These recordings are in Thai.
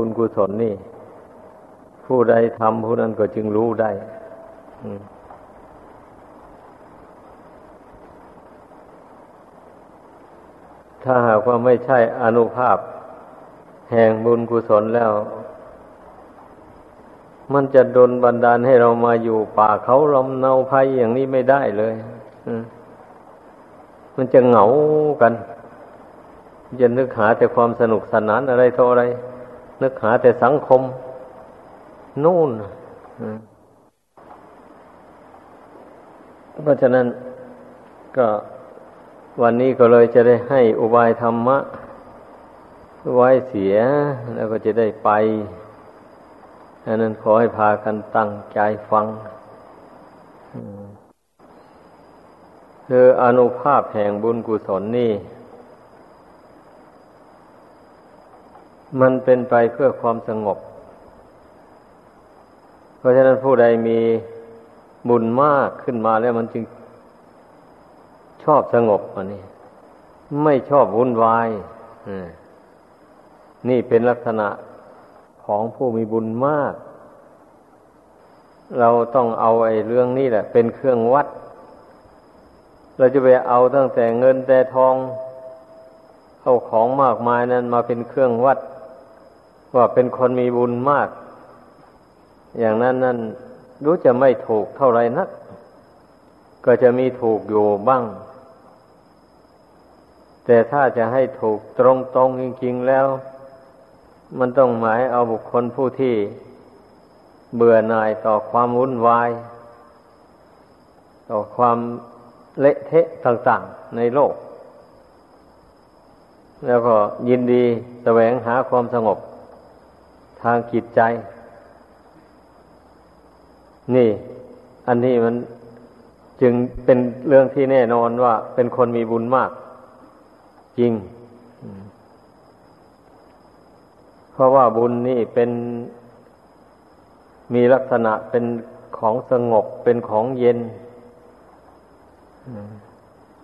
บุญกุศลนี่ ผู้ใดทำผู้นั้นก็จึงรู้ได้ถ้าหากว่าไม่ใช่อนุภาพ แห่งบุญกุศลแล้ว มันจะดนบันดาลให้เรามาอยู่ป่าเขาลำเนาภัยอย่างนี้ไม่ได้เลยมันจะเหงากันจะนึกหาแต่ความสนุกสนานอะไรเท่าไร นึกหาแต่สังคม นู่นเพราะฉะนั้นก็วันนี้ก็เลยจะได้ให้อุบายธรรมะ ไว้เสีย แล้วก็จะได้ไปอันนั้นขอให้พากันตั้งใจฟังคืออนุภาพแห่งบุญกุศลนี่ มันเป็นไปเพื่อความสงบ เพราะฉะนั้นผู้ใดมีบุญมากขึ้นมาแล้วมันจึงชอบสงบอันนี้ ไม่ชอบวุ่นวายนี่เป็นลักษณะของผู้มีบุญมาก เราต้องเอาไอ้เรื่องนี้แหละ เป็นเครื่องวัด เราจะไปเอาตั้งแต่เงินแต่ทอง เอาของมากมายนั้นมาเป็นเครื่องวัด ว่าเป็นคนมีบุญมาก อย่างนั้นนั่นรู้จะไม่ถูกเท่าไรนัก ก็จะมีถูกอยู่บ้าง แต่ถ้าจะให้ถูกตรงตรงจริงๆแล้ว มันต้องหมายเอาบุคคลผู้ที่เบื่อหน่ายต่อความวุ่นวาย ต่อความเละเทะต่างๆในโลก แล้วก็ยินดีแสวงหาความสงบ ทางจิตใจ นี่ อันนี้มันจึงเป็นเรื่องที่แน่นอนว่า เป็นคนมีบุญมาก จริง เพราะว่าบุญนี่เป็นมีลักษณะเป็นของสงบเป็นของเย็น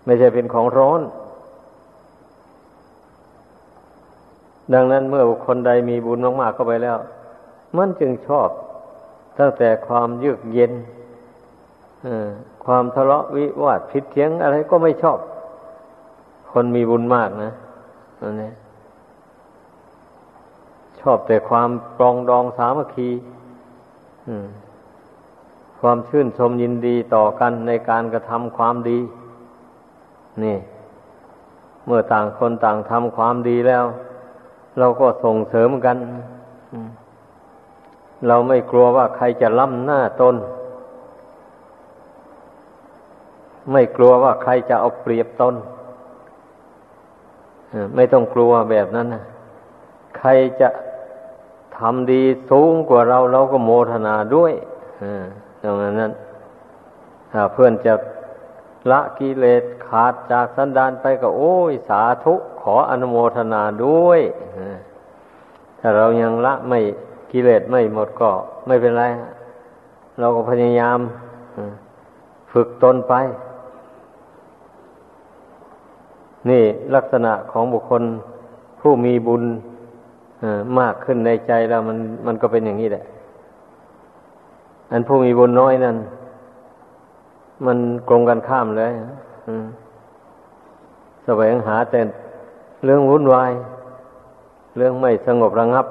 ไม่ใช่เป็นของร้อน ดังนั้นเมื่อบุคคลใดมีบุญมากๆเข้าไปแล้ว มันจึงชอบ ตั้งแต่ความเยือกเย็นความทะเลาะวิวาทผิดเถียงอะไรก็ไม่ชอบ คนมีบุญมากนะอันนี้ชอบแต่ความปรองดองสามัคคีความชื่นชมยินดีต่อกันในการกระทำความดี นี่ เมื่อต่างคนต่างทำความดีแล้ว เราก็ส่งเสริมกันเราไม่กลัวว่าใครจะล้ำหน้าตน ไม่กลัวว่าใครจะเอาเปรียบตนไม่ต้องกลัวแบบนั้นนะใครจะทำดีสูงกว่าเราเราก็โมทนาด้วยดังนั้นเพื่อนจะ ละกิเลสขาดจากสันดานไปก็โอ้ยสาธุขออนุโมทนาด้วยถ้าเรายังละไม่กิเลสไม่หมดก็ไม่เป็นไร เราก็พยายามฝึกตนไป นี่ลักษณะของบุคคลผู้มีบุญมากขึ้นในใจแล้วมันมันก็เป็นอย่างนี้แหละ อันผู้มีบุญน้อยนั้น มันกลงกันข้ามเลยแสวงหาแต่เรื่องวุ่นวาย เรื่องไม่สงบระงับ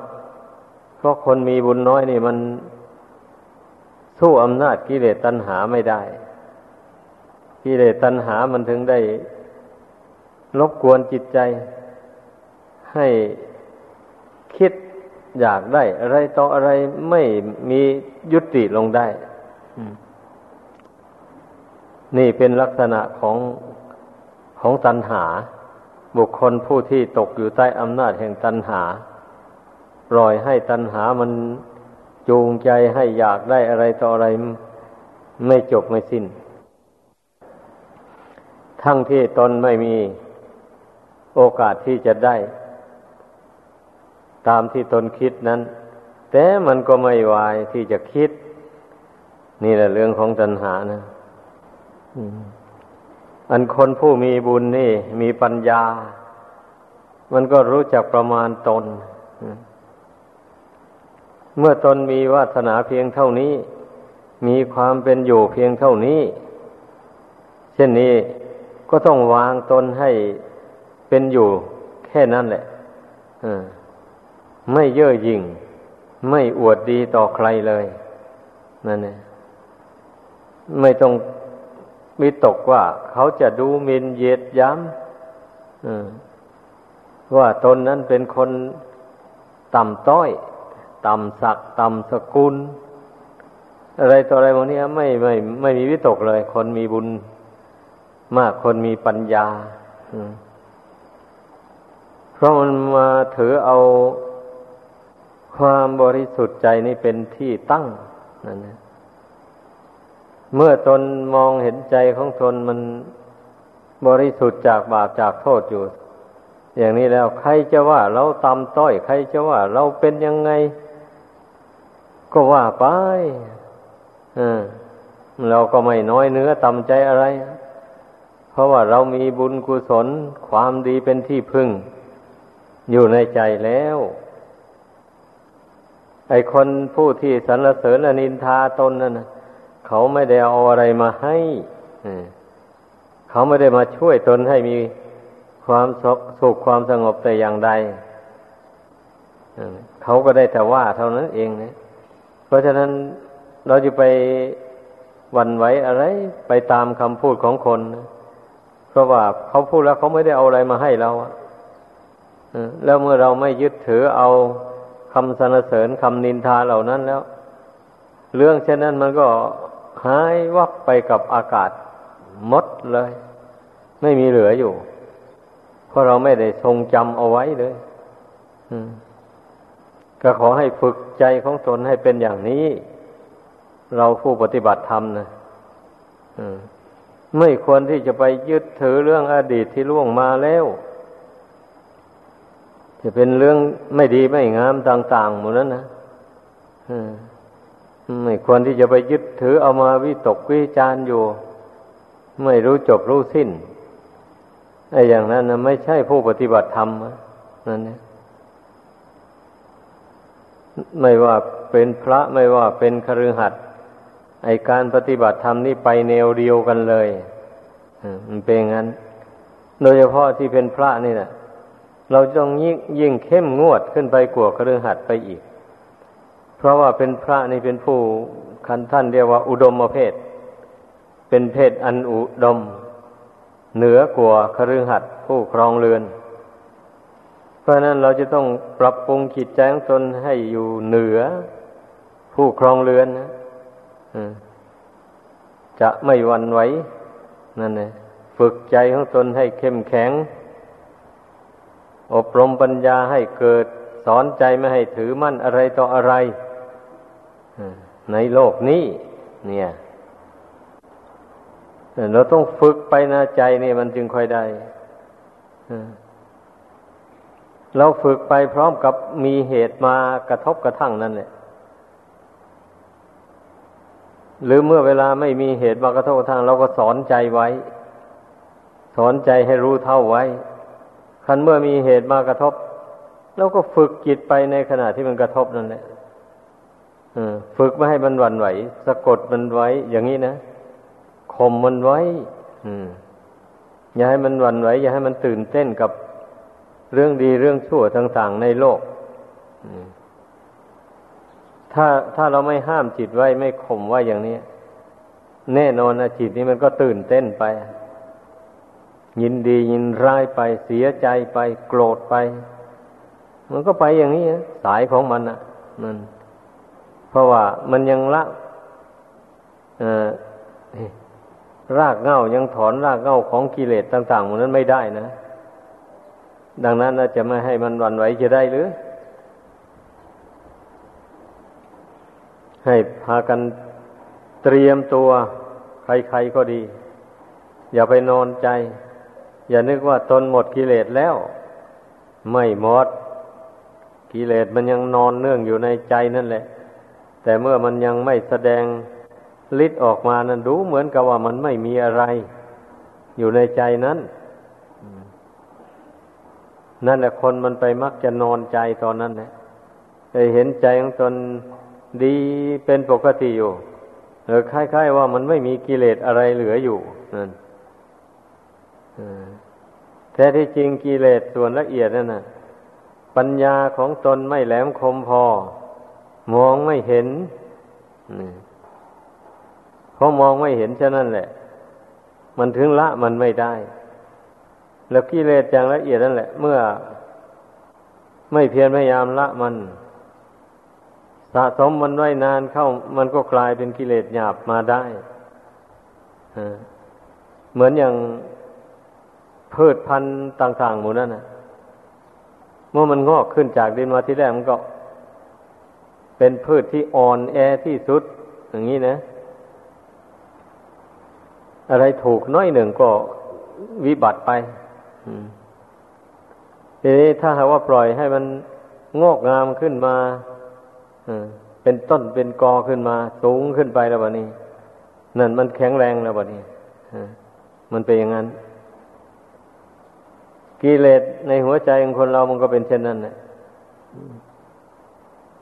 เพราะคนมีบุญน้อยนี่มันสู้อำนาจกิเลสตัณหาไม่ได้กิเลสตัณหามันถึงได้รบกวนจิตใจ ให้คิดอยากได้ อะไรต่ออะไรไม่มียุติลงได้ นี่เป็นลักษณะของของตัณหา บุคคลผู้ที่ตกอยู่ใต้อำนาจแห่งตัณหา ปล่อยให้ตัณหามันจูงใจให้อยากได้อะไรต่ออะไรไม่จบไม่สิน้น ทั้งที่ตนไม่มีโอกาสที่จะได้ ตามที่ตนคิดนั้น แต่มันก็ไม่วายที่จะคิด นี่แหละเรื่องของตัณหานะ อันคนผู้มีบุญนี่ มีปัญญา มันก็รู้จักประมาณตน เมื่อตนมีวาสนาเพียงเท่านี้ มีความเป็นอยู่เพียงเท่านี้ เช่นนี้ก็ต้องวางตนให้เป็นอยู่แค่นั้นแหละไม่เย่อหยิ่ง ไม่อวดดีต่อใครเลยนั่นเองไม่ต้อง วิตกว่าเขาจะดูหมินเยียดย้ำว่าตนนั้นเป็นคนต่ำต้อย ต่ำศักต่ำสกุล อะไรต่ออะไรพวกนี้ไม่ไม่ไม่มีวิตกเลย คนมีบุญมากคนมีปัญญาเพราะมันมาถือเอาความบริสุทธิ์ใจนี่เป็นที่ตั้งนั่นนะ เมื่อตนมองเห็นใจของตนมันบริสุทธิ์จากบาปจากโทษอยู่ อย่างนี้แล้วใครจะว่าเราตำต้อย ใครจะว่าเราเป็นยังไง ก็ว่าไปเราก็ไม่น้อยเนื้อตำใจอะไร เพราะว่าเรามีบุญกุศลความดีเป็นที่พึ่ง อยู่ในใจแล้วไอคนผู้ที่สรรเสริญอนินทาตนนั่นนะ เขาไม่ได้เอาอะไรมาให้เขาไม่ได้มาช่วยตนให้มีความสุขความสงบแต่อย่างใดเขาก็ได้แต่ว่าเท่านั้นเองนะเพราะฉะนั้นเราจะไปวันไหวอะไร ไปตามคำพูดของคนเพราะว่าเขาพูดแล้วเขาไม่ได้เอาอะไรมาให้เราแล้วเมื่อเราไม่ยึดถือเอาคำสรรเสริญคำนินทาเหล่านั้นแล้ว เรื่องเช่นนั้นมันก็ หายวับไปกับอากาศหมดเลย ไม่มีเหลืออยู่ เพราะเราไม่ได้ทรงจำเอาไว้เลยก็ขอให้ฝึกใจของตนให้เป็นอย่างนี้ เราผู้ปฏิบัติธรรมนะไม่ควรที่จะไปยึดถือเรื่องอดีตที่ล่วงมาแล้ว จะเป็นเรื่องไม่ดีไม่งามต่างๆหมดนั้นนะ ไม่ควรที่จะไปยึดถือเอามาวิตกวิจารอยู่ ไม่รู้จบรู้สิ้นไอ้อย่างนั้นนะไม่ใช่ผู้ปฏิบัติธรรมนั่นเนี่ยไม่ว่าเป็นพระไม่ว่าเป็นคฤหัสถ์ไอการปฏิบัติธรรมนี่ไปแนวเดียวกันเลยมันเป็นงั้น โดยเฉพาะที่เป็นพระนี่แหละเราต้องยิ่งยิ่งเข้มงวดขึ้นไปกว่าคฤหัสถ์ไปอีก ราะว่าเป็นพระนี่เป็นผู้คันท่านเรียกว่า อุดมเพศ เป็นเพศอันอุดม เหนือกว่าคฤหัสถ์ผู้ครองเรือน เพราะนั้นเราจะต้องปรับปรุงขิดใจของตนให้อยู่เหนือผู้ครองเรือนนะจะไม่วันไหวนั่นเองฝึกใจของตนให้เข้มแข็ง อบรมปัญญาให้เกิด สอนใจไม่ให้ถือมั่นอะไรต่ออะไร ในโลกนี้ เนี่ยเราต้องฝึกไปนะใจนี่มันจึงค่อยได้เราฝึกไปพร้อมกับมีเหตุมากระทบกระทั่งนั่นแหละหรือเมื่อเวลาไม่มีเหตุมากระทบกระทั่งเราก็สอนใจไว้ สอนใจให้รู้เท่าไว้ คันเมื่อมีเหตุมากระทบเราก็ฝึกจิตไปในขณะที่มันกระทบนั่นแหละ ฝึกไม่ให้มันหวั่นไหว สะกดมันไว้ อย่างนี้นะข่มมันไว้อย่าให้มันหวั่นไหว อย่าให้มันตื่นเต้นกับเรื่องดีเรื่องชั่วต่างๆในโลกถ้าถ้าเราไม่ห้ามจิตไว้ไม่ข่มไว้อย่างนี้แน่นอนนะจิตนี้มันก็ตื่นเต้นไป ยินดียินร้ายไป เสียใจไป โกรธไป มันก็ไปอย่างนี้สายของมันอะมัน เพราะว่ามันยังละรากเง่ายังถอนรากเง่าของกิเลสต่างๆมันนั้นไม่ได้นะ ดังนั้นเราจะไม่ให้มันวันไหวจะได้หรือ ให้พากันเตรียมตัว ใครๆก็ดี อย่าไปนอนใจ อย่านึกว่าตนหมดกิเลสแล้ว ไม่หมด กิเลสมันยังนอนเนื่องอยู่ในใจนั่นแหละ แต่เมื่อมันยังไม่แสดงฤทธิ์ออกมานั้นดูเหมือนกับว่ามันไม่มีอะไร อยู่ในใจนั้น นั่นแหละคนมันไปมักจะนอนใจตอนนั้นนะไปได้เห็นใจของตนดีเป็นปกติอยู่หรือคล้ายๆว่ามันไม่มีกิเลสอะไรเหลืออยู่นั่นแท้ที่จริงกิเลสส่วนละเอียดนั่นนะปัญญาของตนไม่แหลมคมพอ มองไม่เห็นเพราะมองไม่เห็นฉะนั้นแหละ มันถึงละมันไม่ได้ แล้วกิเลสอย่างละเอียดนั่นแหละ เมื่อ ไม่เพียรพยายามละมัน สะสมมันไว้นานเข้า มันก็กลายเป็นกิเลสหยาบมาได้เหมือนอย่างพืชพันธุ์ต่าง ๆ หมู่นั้นนะเมื่อมันงอกขึ้นจากดินมาที่แรกมันก็ เป็นพืชที่อ่อนแอที่สุด อย่างนี้นะ อะไรถูกน้อยหนึ่งก็วิบัติไปทีนี้ถ้าหากว่าปล่อยให้มันงอกงามขึ้นมาเป็นต้นเป็นกอขึ้นมา สูงขึ้นไปแล้วบะนี้ นั่นมันแข็งแรงแล้วบะนี้มันเป็นอย่างนั้นกิเลสในหัวใจของคนเรามันก็เป็นเช่นนั้นแหละ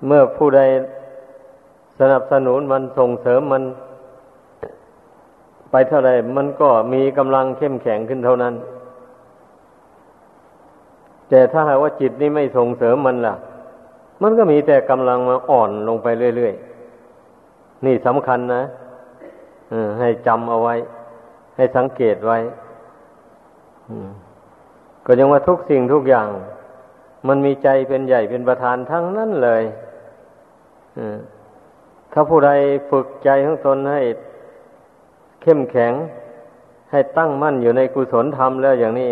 เมื่อผู้ใดสนับสนุนมันส่งเสริมมัน ไปเท่าไรมันก็มีกำลังเข้มแข็งขึ้นเท่านั้น แต่ถ้าหากว่าจิตนี้ไม่ส่งเสริมมันล่ะ มันก็มีแต่กำลังมาอ่อนลงไปเรื่อยๆ นี่สำคัญนะให้จำเอาไว้ ให้สังเกตไว้ก็ยังว่าทุกสิ่งทุกอย่าง มันมีใจเป็นใหญ่เป็นประธานทั้งนั้นเลย ถ้าผู้ใดฝึกใจของตนให้เข้มแข็ง ให้ตั้งมั่นอยู่ในกุศลธรรมแล้วอย่างนี้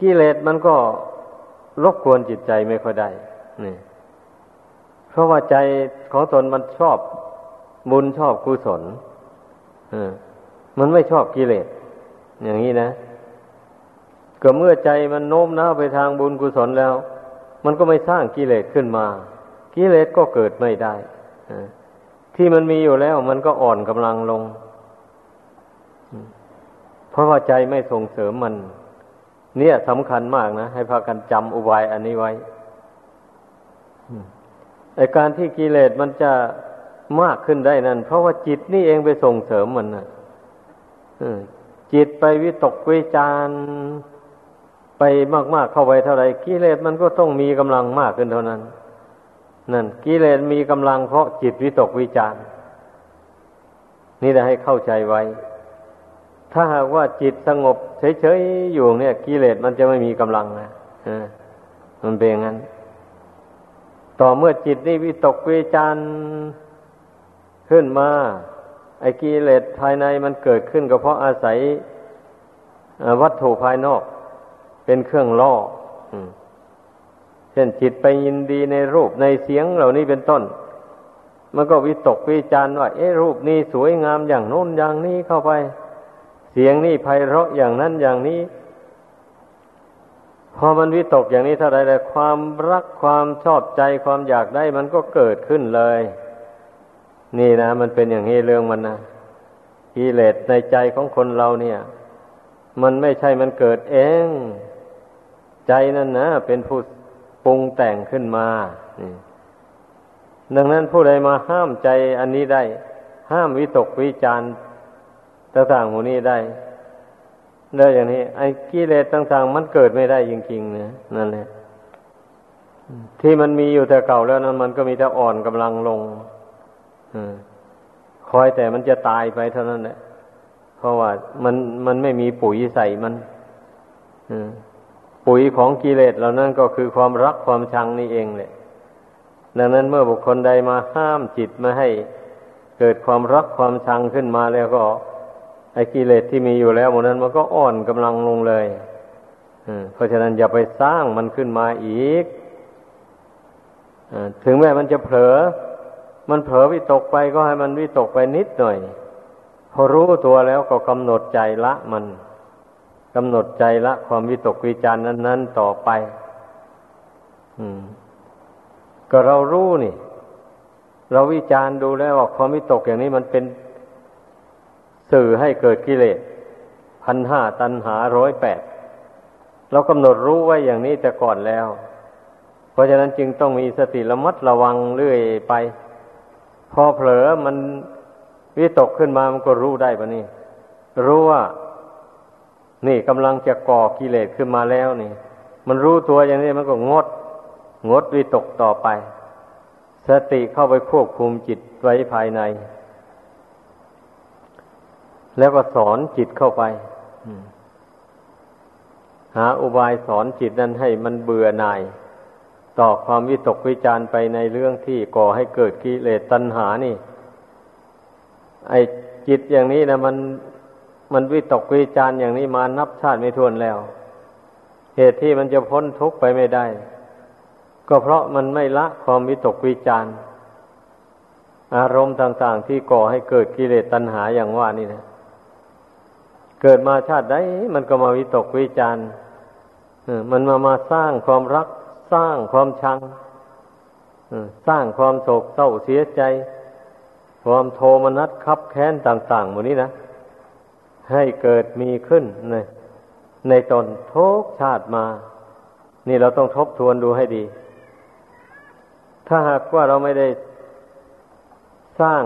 กิเลสมันก็รบกวนจิตใจไม่ค่อยได้นี่เพราะว่าใจของตนมันชอบบุญชอบกุศลมันไม่ชอบกิเลส อย่างนี้นะก็เมื่อใจมันโน้มน้าวไปทางบุญกุศลแล้ว มันก็ไม่สร้างกิเลสขึ้นมา กิเลสก็เกิดไม่ได้ที่มันมีอยู่แล้วมันก็อ่อนกำลังลง เพราะว่าใจไม่ส่งเสริมมัน เนี่ยสำคัญมากนะ ให้พากันจำอุบายอันนี้ไว้ไอการที่กิเลสมันจะมากขึ้นได้นั่นเพราะว่าจิตนี่เองไปส่งเสริมมันนะจิตไปวิตกวิจารไปมาก ๆ เข้าไปเท่าไรกิเลสมันก็ต้องมีกำลังมากขึ้นเท่านั้น นั่นกิเลสมีกำลังเพราะจิตวิตกวิจารนี่จะให้เข้าใจไว้ ถ้าหากว่าจิตสงบเฉยๆอยู่เนี่ยกิเลสมันจะไม่มีกำลังนะมันเป็นอย่างนั้น ต่อเมื่อจิตนี่วิตกวิจารขึ้นมา ไอ้กิเลสภายในมันเกิดขึ้นก็เพราะอาศัยวัตถุภายนอก เป็นเครื่องล่อ ช่นจิตไปยินดีในรูปในเสียงเหล่านี้เป็นต้น มันก็วิตกวิจารว่าเอ๊ะรูปนี้สวยงามอย่างโน้นอย่างนี้เข้าไป เสียงนี่ไพเราะอย่างนั้นอย่างนี้ พอมันวิตกอย่างนี้เท่าไรเลยความรักความชอบใจความอยากได้มันก็เกิดขึ้นเลย นี่นะ มันเป็นอย่างนี้เรื่องมันนะกิเลสในใจของคนเราเนี่ย มันไม่ใช่มันเกิดเอง ใจนั่นนะเป็นผู้ ปรุงแต่งขึ้นมาดังนั้นผู้ใดมาห้ามใจอันนี้ได้ ห้ามวิตกวิจารต่างๆหมูนี้ได้แล้อย่างนี้ ไอ้กิเลสต่างๆมันเกิดไม่ได้จริงๆนะนั่นแหละที่มันมีอยู่แต่เก่าแล้วนั้น มันก็มีแต่อ่อนกำลังลงคอยแต่มันจะตายไปเท่านั้นแหละเพราะว่ามันมันไม่มีปุ๋ยใส่มัน ปุ๋ยของกิเลสเหล่านั้นก็คือความรักความชังนี่เองแหละดังนั้นเมื่อบุคคลใดมาห้ามจิตมาให้เกิดความรักความชังขึ้นมาแล้วก็ไอ้กิเลสที่มีอยู่แล้วหมดนั้นมันก็อ่อนกำลังลงเลยเพราะฉะนั้นอย่าไปสร้างมันขึ้นมาอีกถึงแม้มันจะเผลอ มันเผลอวิตกไปก็ให้มันวิตกไปนิดหน่อย พอรู้ตัวแล้วก็กำหนดใจละมัน กำหนดใจละความวิตกวิจารณ์นั้น ๆ ต่อไป อืม ก็เรารู้นี่ เราวิจารณ์ดูแล้วว่าความวิตกอย่างนี้มันเป็นสื่อให้เกิดกิเลสพันห้าตันหาร้อยแปดเรากำหนดรู้ไว้อย่างนี้แต่ก่อนแล้ว เพราะฉะนั้นจึงต้องมีสติระมัดระวังเรื่อยไป พอเผลอมันวิตกขึ้นมามันก็รู้ได้ปะนี่รู้ว่า นี่กำลังจะก่อกิเลสขึ้นมาแล้วนี่ มันรู้ตัวอย่างนี้มันก็งด งดวิตกต่อไป สติเข้าไปควบคุมจิตไว้ภายใน แล้วก็สอนจิตเข้าไปหาอุบายสอนจิตนั้นให้มันเบื่อหน่าย ต่อความวิตกวิจารไปในเรื่องที่ก่อให้เกิดกิเลสตัณหานี่ ไอจิตอย่างนี้นะมัน มันวิตกวิจารอย่างนี้มานับชาติไม่ถ้วนแล้ว เหตุที่มันจะพ้นทุกข์ไปไม่ได้ ก็เพราะมันไม่ละความวิตกวิจารอารมณ์ต่างๆ ที่ก่อให้เกิดกิเลสตัณหาอย่างว่านี่นะเกิดมาชาติใดมันก็มาวิตกวิจารมันมามาสร้างความรัก สร้างความชังสร้างความโศกเศร้าเสียใจ ความโทมนัสคับแค้นต่างๆหมดนี้นะ ให้เกิดมีขึ้นในในตนทุกชาติมา นี่เราต้องทบทวนดูให้ดี ถ้าหากว่าเราไม่ได้สร้าง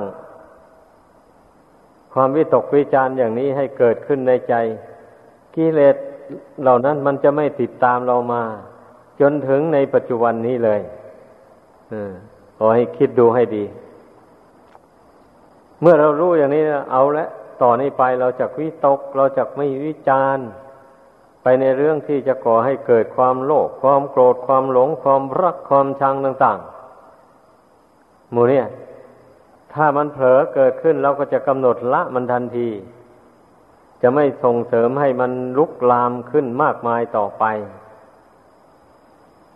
ความวิตกวิจาร์อย่างนี้ให้เกิดขึ้นในใจกิเลสเหล่านั้นมันจะไม่ติดตามเรามา จนถึงในปัจจุบันนี้เลยอขอให้คิดดูให้ดี เมื่อเรารู้อย่างนี้เอาละ ต่อนนี้ไปเราจะวิตก เราจะไม่วิจารณ์ไปในเรื่องที่จะก่อให้เกิดความโลภความโกรธความหลงความรักความชังต่างๆ หมู่เนี่ยถ้ามันเผลอเกิดขึ้นเราก็จะกำหนดละมันทันที จะไม่ส่งเสริมให้มันลุกลามขึ้นมากมายต่อไป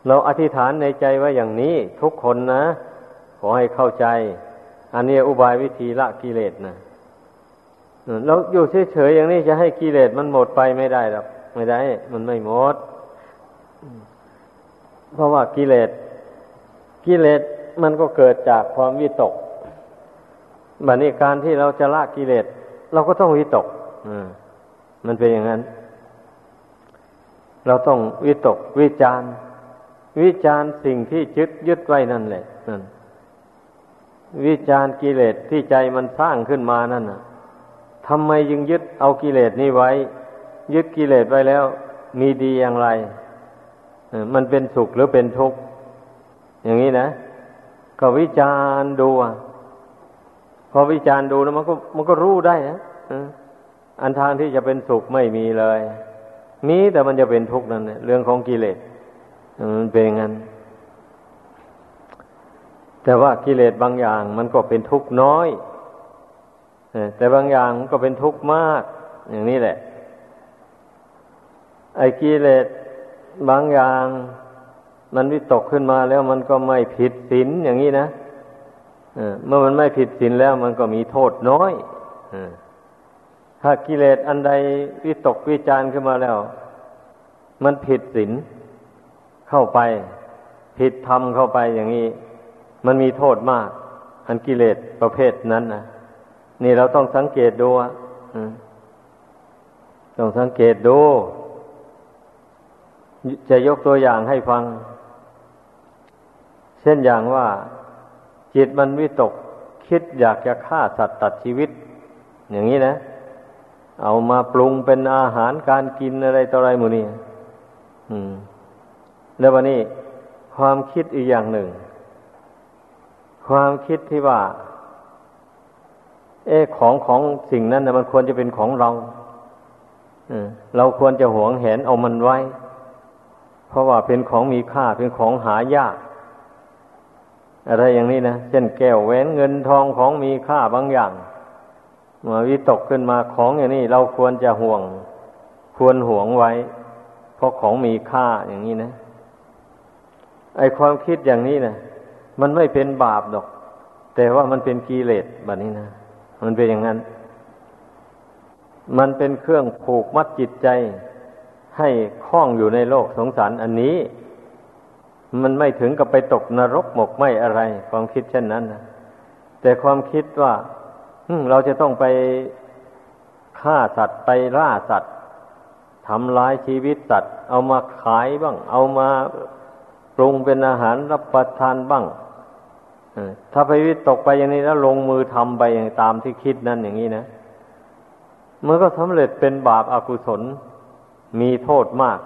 เราอธิษฐานในใจว่าอย่างนี้ทุกคนนะ ขอให้เข้าใจ อันนี้อุบายวิธีละกิเลสนะ เราอยู่เฉยๆอย่างนี้จะให้กิเลสมันหมดไปไม่ได้หรอกไม่ได้ มันไม่หมด เพราะว่ากิเลสกิเลสมันก็เกิดจากความวิตกบัดนี้การที่เราจะละกิเลสเราก็ต้องวิตกมันเป็นอย่างนั้น เราต้องวิตก วิจารวิจารสิ่งที่ยึดยึดไว้นั่นแหละนั่นวิจารกิเลสที่ใจมันสร้างขึ้นมานั่นน่ะ ทำไมยึงยึดเอากิเลสนี้ไว้ ยึดกิเลสไว้แล้ว มีดีอย่างไรมันเป็นสุขหรือเป็นทุกข์อย่างนี้นะ ก็วิจารณ์ดูพอวิจารณ์ดูแล้วมันก็ มันก็รู้ได้นะอันทางที่จะเป็นสุขไม่มีเลย มีแต่มันจะเป็นทุกข์นั่นแหละเรื่องของกิเลสมันเป็นงั้น แต่ว่ากิเลสบางอย่าง มันก็เป็นทุกข์น้อย แต่บางอย่างมันก็เป็นทุกข์มาก อย่างนี้แหละ ไอ้กิเลสบางอย่างมันวิตกขึ้นมาแล้วมันก็ไม่ผิดศีลอย่างนี้นะเมื่อมันไม่ผิดศีลแล้วมันก็มีโทษน้อยถ้ากิเลสอันใดวิตกวิจารขึ้นมาแล้ว มันผิดศีลเข้าไป ผิดธรรมเข้าไปอย่างนี้ มันมีโทษมาก อันกิเลสประเภทนั้นนะ นี่เราต้องสังเกตดูอะต้องสังเกตดู จะยกตัวอย่างให้ฟัง เช่นอย่างว่า จิตมันวิตกคิดอยากจะฆ่าสัตว์ตัดชีวิต อย่างนี้นะ เอามาปรุงเป็นอาหารการกินอะไรต่ออะไรหมูนี่อืม แล้ววันนี้ ความคิดอีกอย่างหนึ่ง ความคิดที่ว่า เออของของสิ่งนั้นนะมันควรจะเป็นของเราเราควรจะหวงแหนเอามันไว้ เพราะว่าเป็นของมีค่าเป็นของหายาก อะไรอย่างนี้นะเช่นแก้วแหวนเงินทองของมีค่าบางอย่างมาวิตกขึ้นมาของอย่างนี้ เราควรจะห่วง ควรห่วงไว้ เพราะของมีค่าอย่างนี้นะไอความคิดอย่างนี้นะมันไม่เป็นบาปดอก แต่ว่ามันเป็นกิเลสแบบนี้นะ มันเป็นอย่างนั้น มันเป็นเครื่องผูกมัดจิตใจให้คล้องอยู่ในโลกสงสารอันนี้ มันไม่ถึงกับไปตกนรกหมกไหมอะไร ความคิดเช่นนั้นนะแต่ความคิดว่าเราจะต้องไปฆ่าสัตว์ไปล่าสัตว์ทำลายชีวิตสัตว์ เอามาขายบ้าง เอามาปรุงเป็นอาหารรับประทานบ้าง ถ้าไปวิตกไปอย่างนี้แล้วลงมือทำไปอย่างตามที่คิดนั่นอย่างนี้นะมันก็สำเร็จเป็นบาปอากุศล มีโทษมาก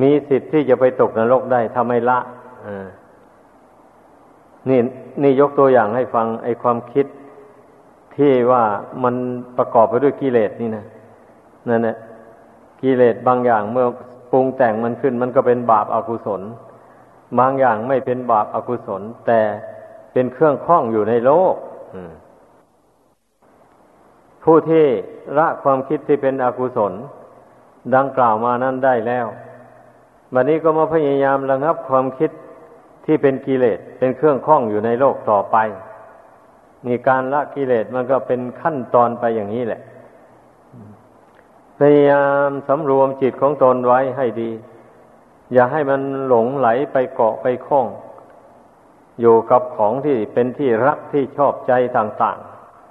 มีสิทธิ์ที่จะไปตกนรกได้ถ้าไม่ละนี่นี่ยกตัวอย่างให้ฟังไอความคิดที่ว่ามันประกอบไปด้วยกิเลสนี่นะนั่นแหละกิเลสบางอย่างเมื่อปรุงแต่งมันขึ้น มันก็เป็นบาปอากุศล บางอย่างไม่เป็นบาปอากุศล แต่เป็นเครื่องข้องอยู่ในโลกผู้ที่ละความคิดที่เป็นอกุศล ดังกล่าวมานั้นได้แล้วบัดนี้ก็มาพยายามระงับความคิดที่เป็นกิเลสเป็นเครื่องข้องอยู่ในโลกต่อไปนี่การละกิเลสมันก็เป็นขั้นตอนไปอย่างนี้แหละ พยายามสำรวมจิตของตนไว้ให้ดี อย่าให้มันหลงไหลไปเกาะไปคล้อง อยู่กับของที่เป็นที่รักที่ชอบใจต่าง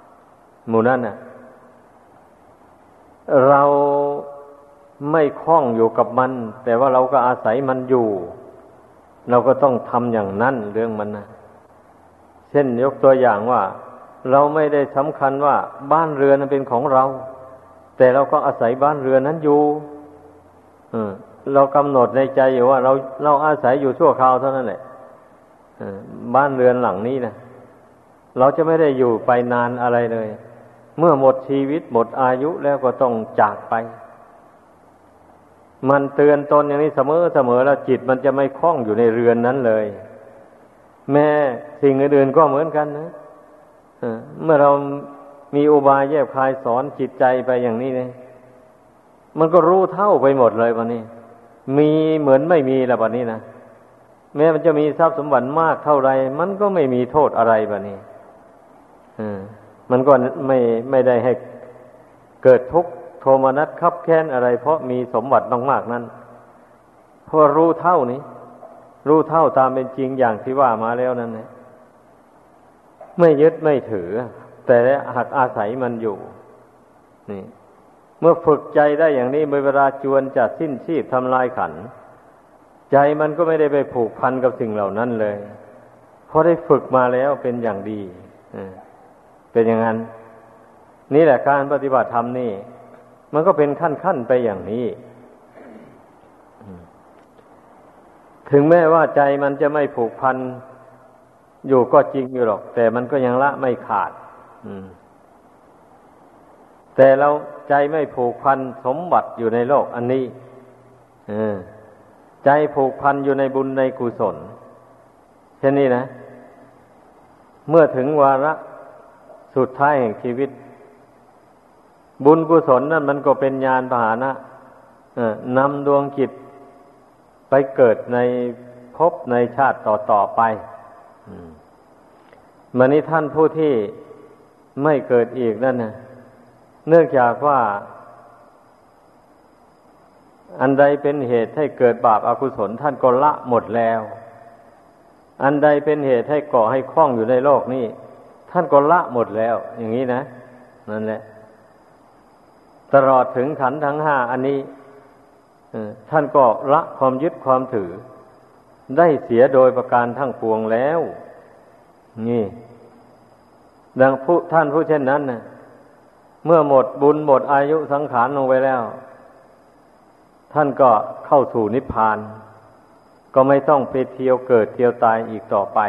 ๆ หมู่นั้นน่ะ เราไม่คล้องอยู่กับมัน แต่ว่าเราก็อาศัยมันอยู่ เราก็ต้องทำอย่างนั้นเรื่องมันนะเช่นยกตัวอย่างว่า เราไม่ได้สำคัญว่าบ้านเรือนนั้นเป็นของเรา แต่เราก็อาศัยบ้านเรือนนั้นอยู่ เรากำหนดในใจอยู่ว่า เราเราอาศัยอยู่ชั่วคราวเท่านั้นแหละบ้านเรือนหลังนี้นะเราจะไม่ได้อยู่ไปนานอะไรเลย เมื่อหมดชีวิตหมดอายุแล้วก็ต้องจากไป มันเตือนตนอย่างนี้เสมอเสมอแล้วจิตมันจะไม่คล้องอยู่ในเรือนนั้นเลย แม้สิ่งอื่นๆก็เหมือนกันนะเมื่อเรามีอุบายแยบคายสอนจิตใจไปอย่างนี้เนี่ยมันก็รู้เท่าไปหมดเลยวันนี้ มีเหมือนไม่มีแล้ววันนี้นะแม้มันจะมีทรัพย์สมบัติมากเท่าไรมันก็ไม่มีโทษอะไรวันนี้มันก็ไม่ไม่ได้ให้เกิดทุกข์โทมนัสคับแค้นอะไร เพราะมีสมบัติมากๆนั้นเพราะรู้เท่านี้ รู้เท่าตามเป็นจริงอย่างที่ว่ามาแล้วนั่นนะไม่ยึดไม่ถือ แต่หักอาศัยมันอยู่ นี่ เมื่อฝึกใจได้อย่างนี้เมื่อเวลาจวนจะสิ้นชีพทำลายขัน ใจมันก็ไม่ได้ไปผูกพันกับสิ่งเหล่านั้นเลยเพราะได้ฝึกมาแล้วเป็นอย่างดีเป็นอย่างนั้น นี่แหละการปฏิบัติธรรมนี่ มันก็เป็นขั้นขั้นไปอย่างนี้ ถึงแม้ว่าใจมันจะไม่ผูกพันอยู่ก็จริงอยู่หรอก แต่มันก็ยังละไม่ขาดแต่เรา ใจไม่ผูกพันสมบัติอยู่ในโลกอันนี้ใจผูกพันอยู่ในบุญในกุศล เช่นนี้นะ เมื่อถึงวาระสุดท้ายแห่งชีวิต บุญกุศลนั่นมันก็เป็นญาณพาหนะนำดวงจิตไปเกิดในภพในชาติต่อต่อไปมันนี้ท่านผู้ที่ไม่เกิดอีกนั่นนะ เนื่องจากว่า อันใดเป็นเหตุให้เกิดบาปอากุศลท่านก็ละหมดแล้ว อันใดเป็นเหตุให้ก่อให้คล้องอยู่ในโลกนี้ท่านก็ละหมดแล้ว อย่างนี้นะนั่นแหละ ตลอดถึงขันทั้งห้าอันนี้ท่านก็ละความยึดความถือ ได้เสียโดยประการทั้งปวงแล้ว นี่ ดังผู้ท่านผู้เช่นนั้นนะ เมื่อหมดบุญหมดอายุสังขารลงไปแล้ว ท่านก็เข้าสู่นิพพาน ก็ไม่ต้องไปเที่ยวเกิดเที่ยวตายอีกต่อไป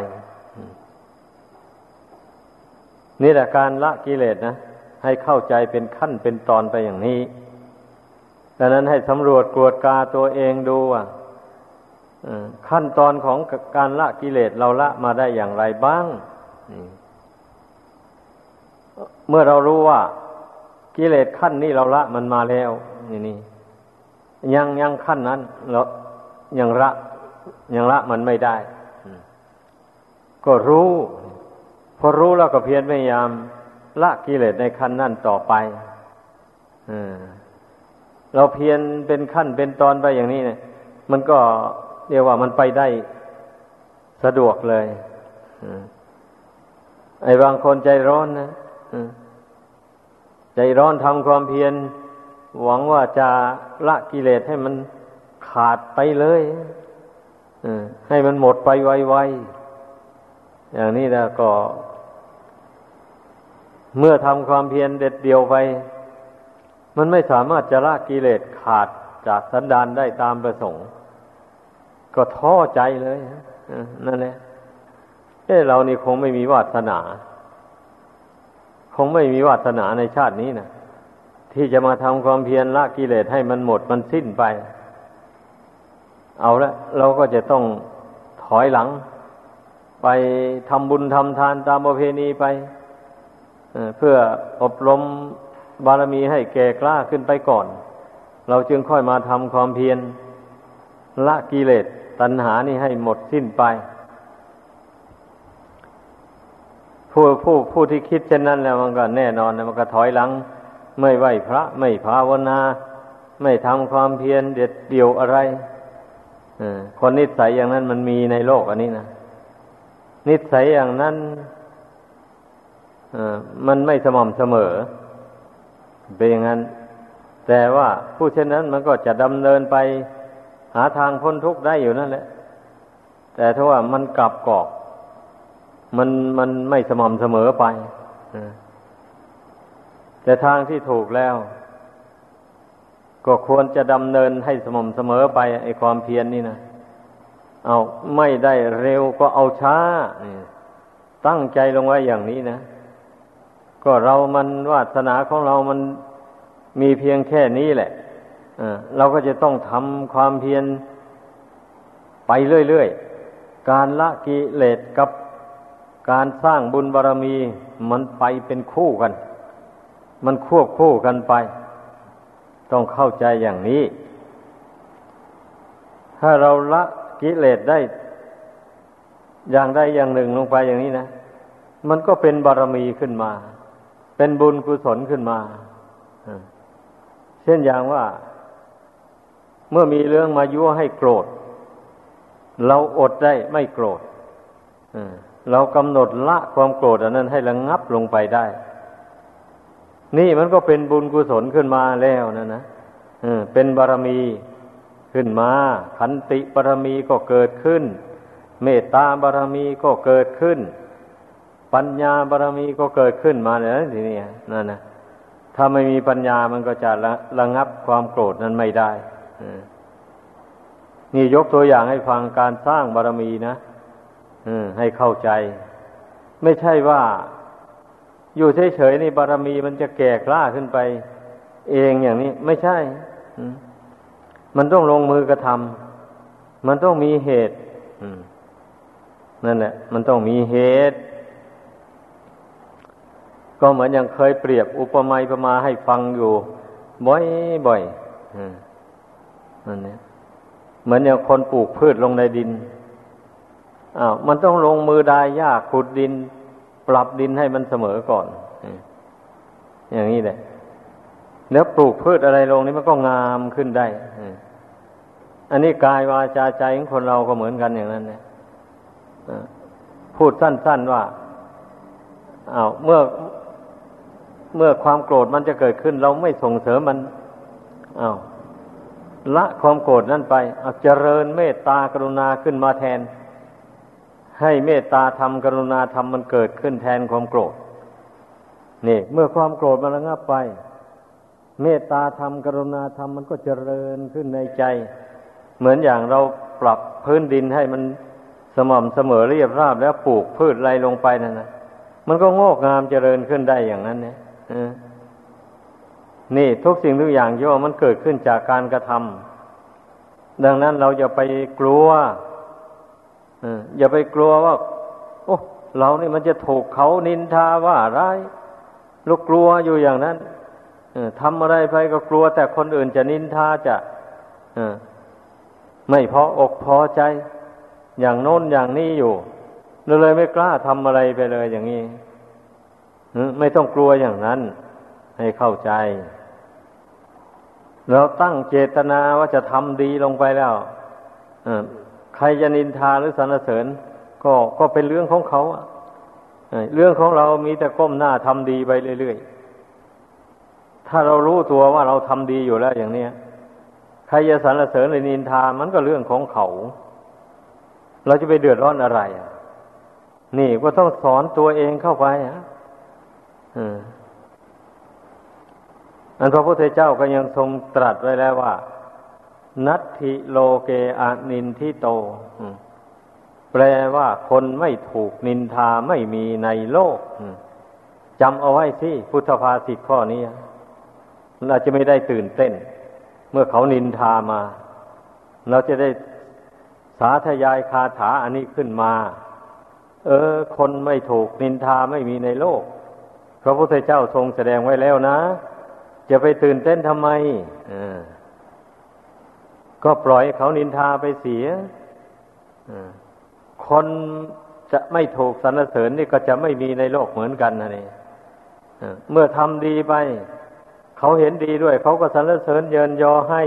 นี่แหละการละกิเลสนะ ให้เข้าใจเป็นขั้นเป็นตอนไปอย่างนี้ดังนั้นให้สำรวจกวดกาตัวเองดูว่าขั้นตอนของการละกิเลสเราละมาได้อย่างไรบ้าง เมื่อเรารู้ว่า กิเลสขั้นนี้เราละมันมาแล้วนี่นี่ยังยังขั้นนั้นเรายังละยังละมันไม่ได้ ก็รู้ พอรู้แล้วก็เพียรพยายาม ละกิเลสในขั้นนั้นต่อไปเราเพียรเป็นขั้นเป็นตอนไปอย่างนี้เนี่ย มันก็เรียกว่ามันไปได้สะดวกเลยไอ้บางคนใจร้อนนะ ใจร้อนทำความเพียร หวังว่าจะละกิเลสให้มันขาดไปเลยให้มันหมดไปไวๆอย่างนี้แล้วก็ เมื่อทำความเพียรเด็ดเดียวไป มันไม่สามารถจะละกิเลสขาดจากสันดานได้ตามประสงค์ ก็ท้อใจเลยนั่นแหละเอ้เรานี่คงไม่มีวาสนา คงไม่มีวาสนาในชาตินี้นะที่จะมาทำความเพียรละกิเลสให้มันหมดมันสิ้นไป เอาละเราก็จะต้องถอยหลัง ไปทำบุญทำทานตามประเพณีไปเพื่ออบรมบารมีให้แก่กล้าขึ้นไปก่อน เราจึงค่อยมาทำความเพียรละกิเลสตัณหานี่ให้หมดสิ้นไป ผู้ผู้ผู้ที่คิดเช่นนั้นแล้วมันก็แน่นอนมันก็ถอยหลัง ไม่ไหวพระ ไม่ภาวนา ไม่ทำความเพียรเด็ดเดี่ยวอะไรคนนิสัยอย่างนั้นมันมีในโลกอันนี้นะนิสัยอย่างนั้นมันไม่สม่ำเสมอ เป็นอย่างนั้น แต่ว่าผู้เช่นนั้นมันก็จะดำเนินไปหาทางพ้นทุกข์ได้อยู่นั่นแหละ แต่ถ้าว่ามันกลับกอก มันมันไม่สม่ำเสมอไปแต่ทางที่ถูกแล้ว ก็ควรจะดำเนินให้สม่ำเสมอไปไอความเพียรนนี่นะเอาไม่ได้เร็วก็เอาช้าตั้งใจลงไว้อย่างนี้นะก็เรามันวาสนาของเรามันมีเพียงแค่นี้แหละเราก็จะต้องทำความเพียรไปเรื่อยๆ การละกิเลสกับ การสร้างบุญบารรมีมันไปเป็นคู่กัน มันควบคู่กันไป ต้องเข้าใจอย่างนี้ ถ้าเราละกิเลสได้ อย่างใดอย่างหนึ่งลงไปอย่างนี้นะ มันก็เป็นบารรมีขึ้นมา เป็นบุญกุศลขึ้นมาเช่นอย่างว่า เมื่อมีเรื่องมายั่วให้โกรธ เราอดได้ไม่โกรธ เรากำหนดละความโกรธอันนั้นให้ระงงับลงไปได้ นี่มันก็เป็นบุญกุศลขึ้นมาแล้วนะนะเป็นบารมีขึ้นมา ขันติบารมีก็เกิดขึ้น เมตตาบารมีก็เกิดขึ้น ปัญญาบารมีก็เกิดขึ้นมาเลยทีนี้นั่นนะถ้าไม่มีปัญญามันก็จะระระงับความโกรธนั้นไม่ได้นี่ยกตัวอย่างให้ฟังการสร้างบารมีนะ ให้เข้าใจ ไม่ใช่ว่า อยู่เฉยๆนี่บารมีมันจะแก่กล้าขึ้นไป เองอย่างนี้ ไม่ใช่มันต้องลงมือกระทำมันต้องมีเหตุนั่นแหละ มันต้องมีเหตุ ก็เหมือนอย่างเคยเปรียบอุปมาประมาให้ฟังอยู่ บ่อยๆนั่นเนี่ยเหมือนอย่างคนปลูกพืชลงในดิน อ้าวมันต้องลงมือดายหญ้าขุดดิน ปรับดินให้มันเสมอก่อน อย่างนี้แหละแล้วปลูกพืชอะไรลงนี้มันก็งามขึ้นได้อันนี้กายวาจาใจของคนเราก็เหมือนกันอย่างนั้นเนี่ยพูดสั้น ๆว่าอา้าวเมื่อเมื่อความโกรธมันจะเกิดขึ้น เราไม่ส่งเสริมมันอา้าวละความโกรธนั่นไปเอาเจริญเมตตากรุณาขึ้นมาแทน ให้เมตตาธรรมกรุณาธรรมมันเกิดขึ้นแทนความโกรธ นี่ เมื่อความโกรธมันระงับไป เมตตาธรรมกรุณาธรรมมันก็เจริญขึ้นในใจ เหมือนอย่างเราปรับพื้นดินให้มันสม่ำเสมอเรียบราบแล้วปลูกพืชไรลงไปนั่นนะมันก็งอกงามเจริญขึ้นได้อย่างนั้นเนี่ยนี่ทุกสิ่งทุกอย่างย่อมันเกิดขึ้นจากการกระทำดังนั้นเราอย่าไปกลัว อย่าไปกลัวว่า โอ้เรานี่มันจะถูกเขานินทาว่าร้ายลูกกลัวอยู่อย่างนั้นทำอะไรไปก็กลัว แต่คนอื่นจะนินทาจะไม่พออกพอใจ อย่างโน้นอย่างนี้อยู่เลยไม่กล้าทำอะไรไปเลยอย่างนี้ไม่ต้องกลัวอย่างนั้น ให้เข้าใจ เราตั้งเจตนาว่าจะทำดีลงไปแล้ว ใครจะนินทาหรือสรรเสริญ ก็ก็เป็นเรื่องของเขาเรื่องของเรามีแต่ก้มหน้าทำดีไปเรื่อยๆ ถ้าเรารู้ตัวว่าเราทำดีอยู่แล้วอย่างเนี้ยใครจะสรรเสริญหรือนินทามันก็เรื่องของเขา เราจะไปเดือดร้อนอะไรนี่ก็ต้องสอนตัวเองเข้าไปอะอันพระพุทธเจ้าก็ยังทรงตรัสไว้แล้วว่า นัตถิโลเกอนินทิโต แปลว่าคนไม่ถูกนินทาไม่มีในโลกจำเอาไว้สิพุทธภาษิตข้อนี้เราจะไม่ได้ตื่นเต้น เมื่อเขานินทามา เราจะได้สาธยายคาถาอันนี้ขึ้นมา เออ คนไม่ถูกนินทาไม่มีในโลก พระพุทธเจ้าทรงแสดงไว้แล้วนะ จะไปตื่นเต้นทำไม ก็ปล่อยเขานินทาไปเสียคนจะไม่ถูกสรรเสริญนี่ก็จะไม่มีในโลกเหมือนกันนะนี่เมื่อทำดีไป เขาเห็นดีด้วย เขาก็สรรเสริญเยินยอให้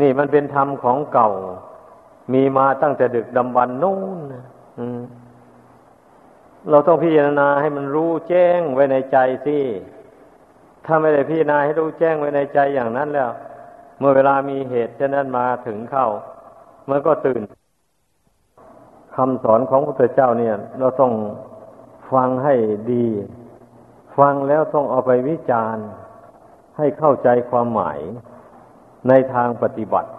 นี่มันเป็นธรรมของเก่า มีมาตั้งแต่ดึกดำบรรนู่นเราต้องพิจารณาให้มันรู้แจ้งไว้ในใจสิถ้าไม่ได้พิจารณาให้รู้แจ้งไว้ในใจอย่างนั้นแล้ว เมื่อเวลามีเหตุเช่นนั้นมาถึงเข้ามันก็ตื่นคำสอนของพระพุทธเจ้าเนี่ย เราต้องฟังให้ดี ฟังแล้วต้องเอาไปวิจารณ์ ให้เข้าใจความหมายในทางปฏิบัติ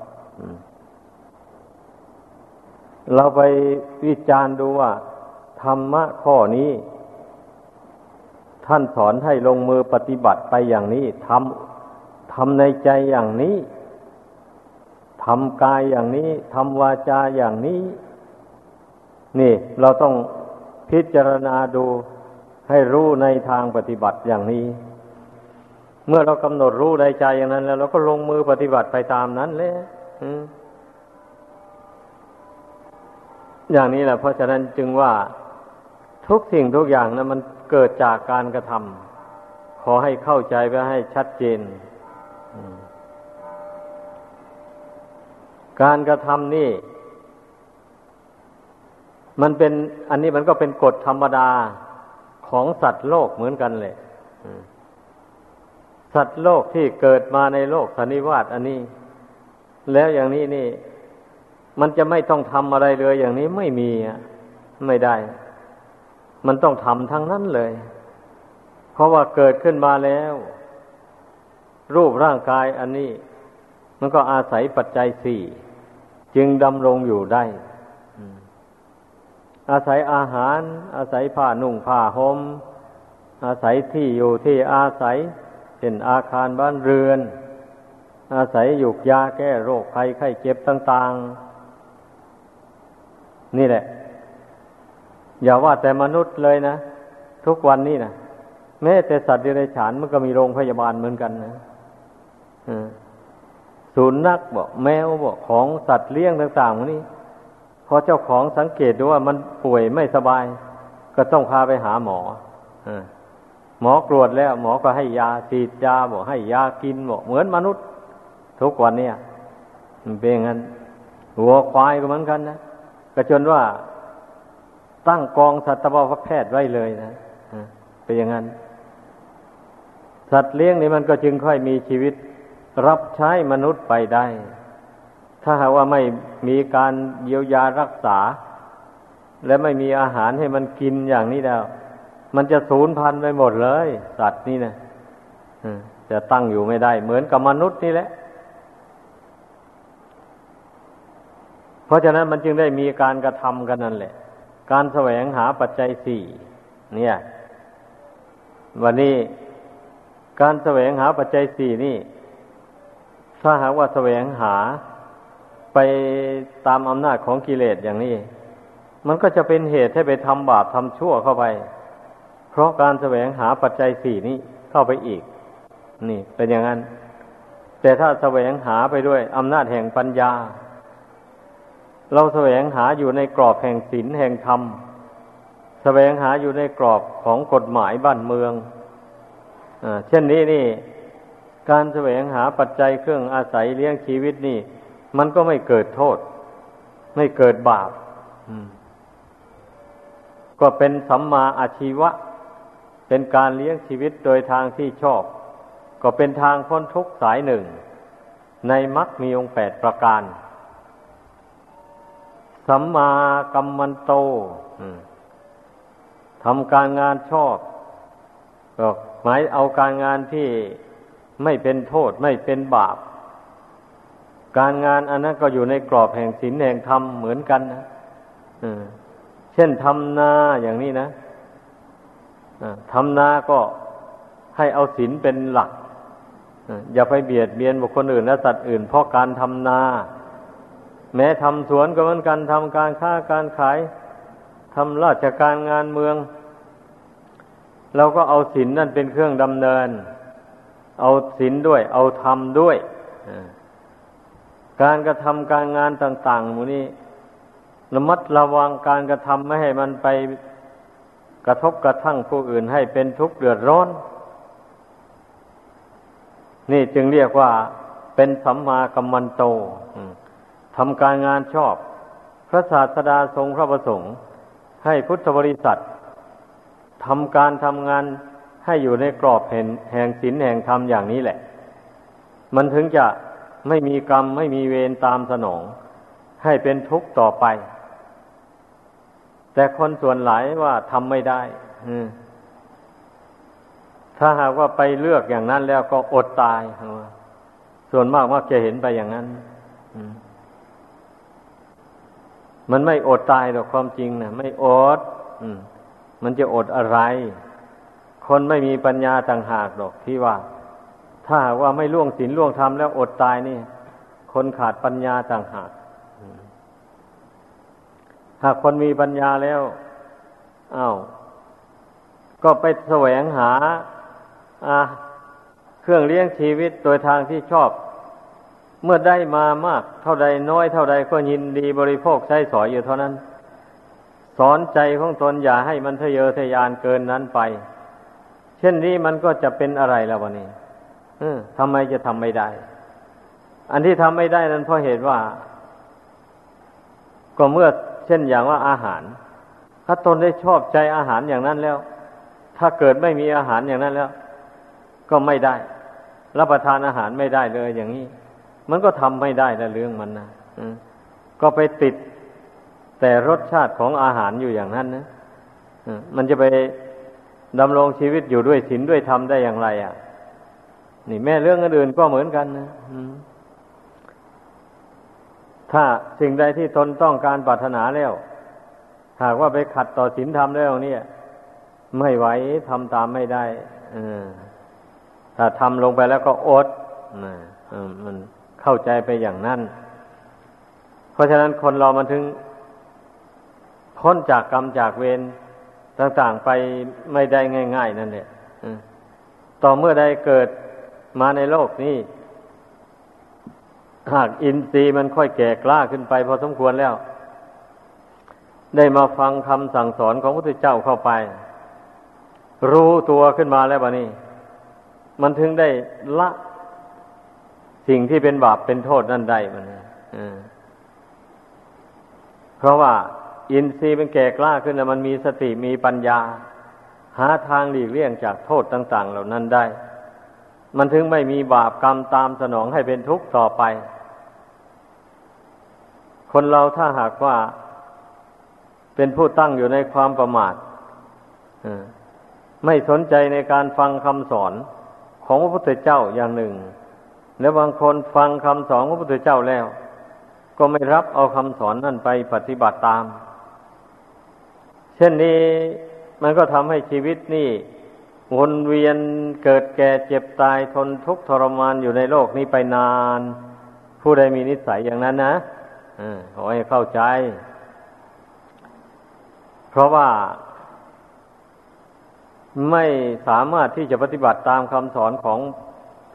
เราไปวิจารณ์ดูว่า ธรรมะข้อนี้ ท่านสอนให้ลงมือปฏิบัติไปอย่างนี้ทำำในใจอย่างนี้ทำกายอย่างนี้ทำวาจาอย่างนี้ นี่เราต้องพิจารณาดูให้รู้ในทางปฏิบัติอย่างนี้ เมื่อเรากำหนดรู้ในใจอย่างนั้น แล้วเราก็ลงมือปฏิบัติไปตามนั้นเลยอย่างนี้แหละเพราะฉะนั้นจึงว่าทุกสิ่งทุกอย่างนะมันเกิดจากการกระทำขอให้เข้าใจไปให้ชัดเจน การกระทำนี่ มันเป็น อันนี้มันก็เป็นกฎธรรมดาของสัตว์โลกเหมือนกันเลยสัตว์โลกที่เกิดมาในโลกสันนิวาตอันนี้ แล้วอย่างนี้นี่ มันจะไม่ต้องทำอะไรเลย อย่างนี้ไม่มีอะไม่ได้ มันต้องทำทั้งนั้นเลย เพราะว่าเกิดขึ้นมาแล้ว รูปร่างกายอันนี้ มันก็อาศัยปัจจัยสี่จึงดำรงอยู่ได้ อาศัยอาหาร อาศัยผ้านุ่งผ้าหม่มอาศัยที่อยู่ที่อาศัยเช่นอาคารบ้านเรือน อาศัยหยุกยาแก้โรคภัยไข้เจ็บต่าง ๆ นี่แหละ อย่าว่าแต่มนุษย์เลยนะ ทุกวันนี้นะแม้แต่สัตว์เดรัจฉานมันก็มีโรงพยาบาลเหมือนกันนะ ศูนย์นักบอกแมวบอกของสัตว์เลี้ยงต่างๆนี้พอเจ้าของสังเกตดูว่ามันป่วยไม่สบาย ก็ต้องพาไปหาหมอหมอกรวดแล้ว หมอก็ให้ยาฉีดยาบอกให้ยากินบอกเหมือนมนุษย์ ทุกวันเนี่ยมันเป็นงั้นหัวควายก็เหมือนกันนะก็จนว่าตั้งกองสัตวแพทย์ไว้เลยนะเป็นอย่างนั้น สัตว์เลี้ยงนี่มันก็จึงค่อยมีชีวิต รับใช้มนุษย์ไปได้ ถ้าหากว่าไม่มีการเยียวยารักษา และไม่มีอาหารให้มันกินอย่างนี้แล้ว มันจะสูญพันธุ์ไปหมดเลย สัตว์นี่นะจะตั้งอยู่ไม่ได้ เหมือนกับมนุษย์นี่แหละ เพราะฉะนั้นมันจึงได้มีการกระทำกันนั่นแหละ การแสวงหาปัจจัยสี่เนี่ย วันนี้การแสวงหาปัจจัยสี่นี่ ถ้าหากว่าแสวงหาไปตามอำนาจของกิเลสอย่างนี้ มันก็จะเป็นเหตุให้ไปทำบาปทำชั่วเข้าไป เพราะการแสวงหาปัจจัยสี่นี้เข้าไปอีก นี่เป็นอย่างนั้น แต่ถ้าแสวงหาไปด้วยอำนาจแห่งปัญญา เราแสวงหาอยู่ในกรอบแห่งศีลแห่งธรรมแสวงหาอยู่ในกรอบของกฎหมายบ้านเมืองอเช่นนี้นี่ การแสวงหาปัจจัยเครื่องอาศัยเลี้ยงชีวิตนี่ มันก็ไม่เกิดโทษ ไม่เกิดบาปก็เป็นสัมมาอาชีวะ เป็นการเลี้ยงชีวิตโดยทางที่ชอบ ก็เป็นทางพ้นทุกสายหนึ่ง ในมรรคมีองค์แปดประการสสัมมากัมมันโตทำการงานชอบก็หมายเอาการงานที่ ไม่เป็นโทษไม่เป็นบาป การงานอันนั้นก็อยู่ในกรอบแห่งศีลแห่งธรรมเหมือนกันนะเช่นทำนาอย่างนี้นะทำนาก็ให้เอาศีลเป็นหลักอย่าไปเบียดเบียนบุคคลอื่นและสัตว์อื่น เพราะการทำนา แม้ทำสวนก็เหมือนกันทำการค้าการขายทำราชการงานเมือง เราก็เอาศีลนั่นเป็นเครื่องดำเนิน เอาศีลด้วย เอาธรรมด้วยการกระทำการงานต่าง ๆ หมูนี้ระมัดระวังการกระทำไม่ให้มันไปกระทบกระทั่งผู้อื่นให้เป็นทุกข์เดือดร้อน นี่จึงเรียกว่าเป็นสัมมากัมมันโตทำการงานชอบ พระศาสดาทรงพระประสงค์ ให้พุทธบริษัททำการทำงาน ให้อยู่ในกรอบแห่งแห่งศีลแห่งธรรมอย่างนี้แหละ มันถึงจะไม่มีกรรมไม่มีเวรตามสนอง ให้เป็นทุกข์ต่อไป แต่คนส่วนหลายว่าทำไม่ได้ถ้าหากว่าไปเลือกอย่างนั้นแล้วก็อดตาย ส่วนมากมักจะเห็นไปอย่างนั้นมันไม่อดตายหรอกความจริงนะไม่อดมันจะอดอะไร คนไม่มีปัญญาต่างหากหรอกที่ว่า ถ้าว่าไม่ล่วงศีลล่วงธรรมแล้วอดตายนี่ คนขาดปัญญาต่างหากหากคนมีปัญญาแล้วอา้าวก็ไปแสวงหาเครื่องเลี้ยงชีวิตโดยทางที่ชอบ เมื่อได้มามาก เท่าใดน้อยเท่าใดก็ยินดีบริโภคใช้สอยอยู่เท่านั้น สอนใจของตนอย่าให้มันทะเยอทะยานเกินนั้นไป เช่นนี้มันก็จะเป็นอะไรแล้ววันนี้ทำไมจะทำไม่ได้ อันที่ทำไม่ได้นั้นเพราะเหตุว่า ก็เมื่อเช่นอย่างว่าอาหาร ถ้าตนได้ชอบใจอาหารอย่างนั้นแล้ว ถ้าเกิดไม่มีอาหารอย่างนั้นแล้ว ก็ไม่ได้ รับประทานอาหารไม่ได้เลยอย่างนี้ มันก็ทำไม่ได้ละเรื่องมันนะก็ไปติดแต่รสชาติของอาหารอยู่อย่างนั้นนะมันจะไป ดำรงชีวิตอยู่ด้วยศีลด้วยธรรมได้อย่างไรอะ นี่แม่เรื่องอื่นก็เหมือนกันนะถ้าสิ่งใดที่ตนต้องการปรารถนาแล้ว หากว่าไปขัดต่อศีลธรรมแล้วเนี่ย ไม่ไหวทำตามไม่ได้ถ้าทำลงไปแล้วก็อดมันเข้าใจไปอย่างนั้น เพราะฉะนั้นคนเรามันถึงพ้นจากกรรมจากเวร ต่างๆไปไม่ได้ง่าย ๆ นั่นแหละต่อเมื่อใดเกิดมาในโลกนี้ หากอินทรีย์มันค่อยแก่กล้าขึ้นไปพอสมควรแล้ว ได้มาฟังคำสั่งสอนของพระพุทธเจ้าเข้าไป รู้ตัวขึ้นมาแล้วบะนี้มันถึงได้ละสิ่งที่เป็นบาปเป็นโทษนั่นได้มันเพราะว่า อินทรีย์มันแก่กล้าขึ้นแล้วมันมีสติมีปัญญา หาทางหลีกเลี่ยงจากโทษต่าง ๆ เหล่านั้นได้ มันถึงไม่มีบาปกรรมตามสนองให้เป็นทุกข์ต่อไป คนเราถ้าหากว่า เป็นผู้ตั้งอยู่ในความประมาทไม่สนใจในการฟังคำสอนของพระพุทธเจ้าอย่างหนึ่ง แล้วบางคนฟังคำสอนของพระพุทธเจ้าแล้ว ก็ไม่รับเอาคำสอนนั่นไปปฏิบัติตาม เช่นนี้มันก็ทำให้ชีวิตนี่วนเวียนเกิดแก่เจ็บตายทนทุกข์ทรมานอยู่ในโลกนี้ไปนาน ผู้ใดมีนิสัยอย่างนั้นนะขอให้เข้าใจ เพราะว่า ไม่สามารถที่จะปฏิบัติตามคำสอนของ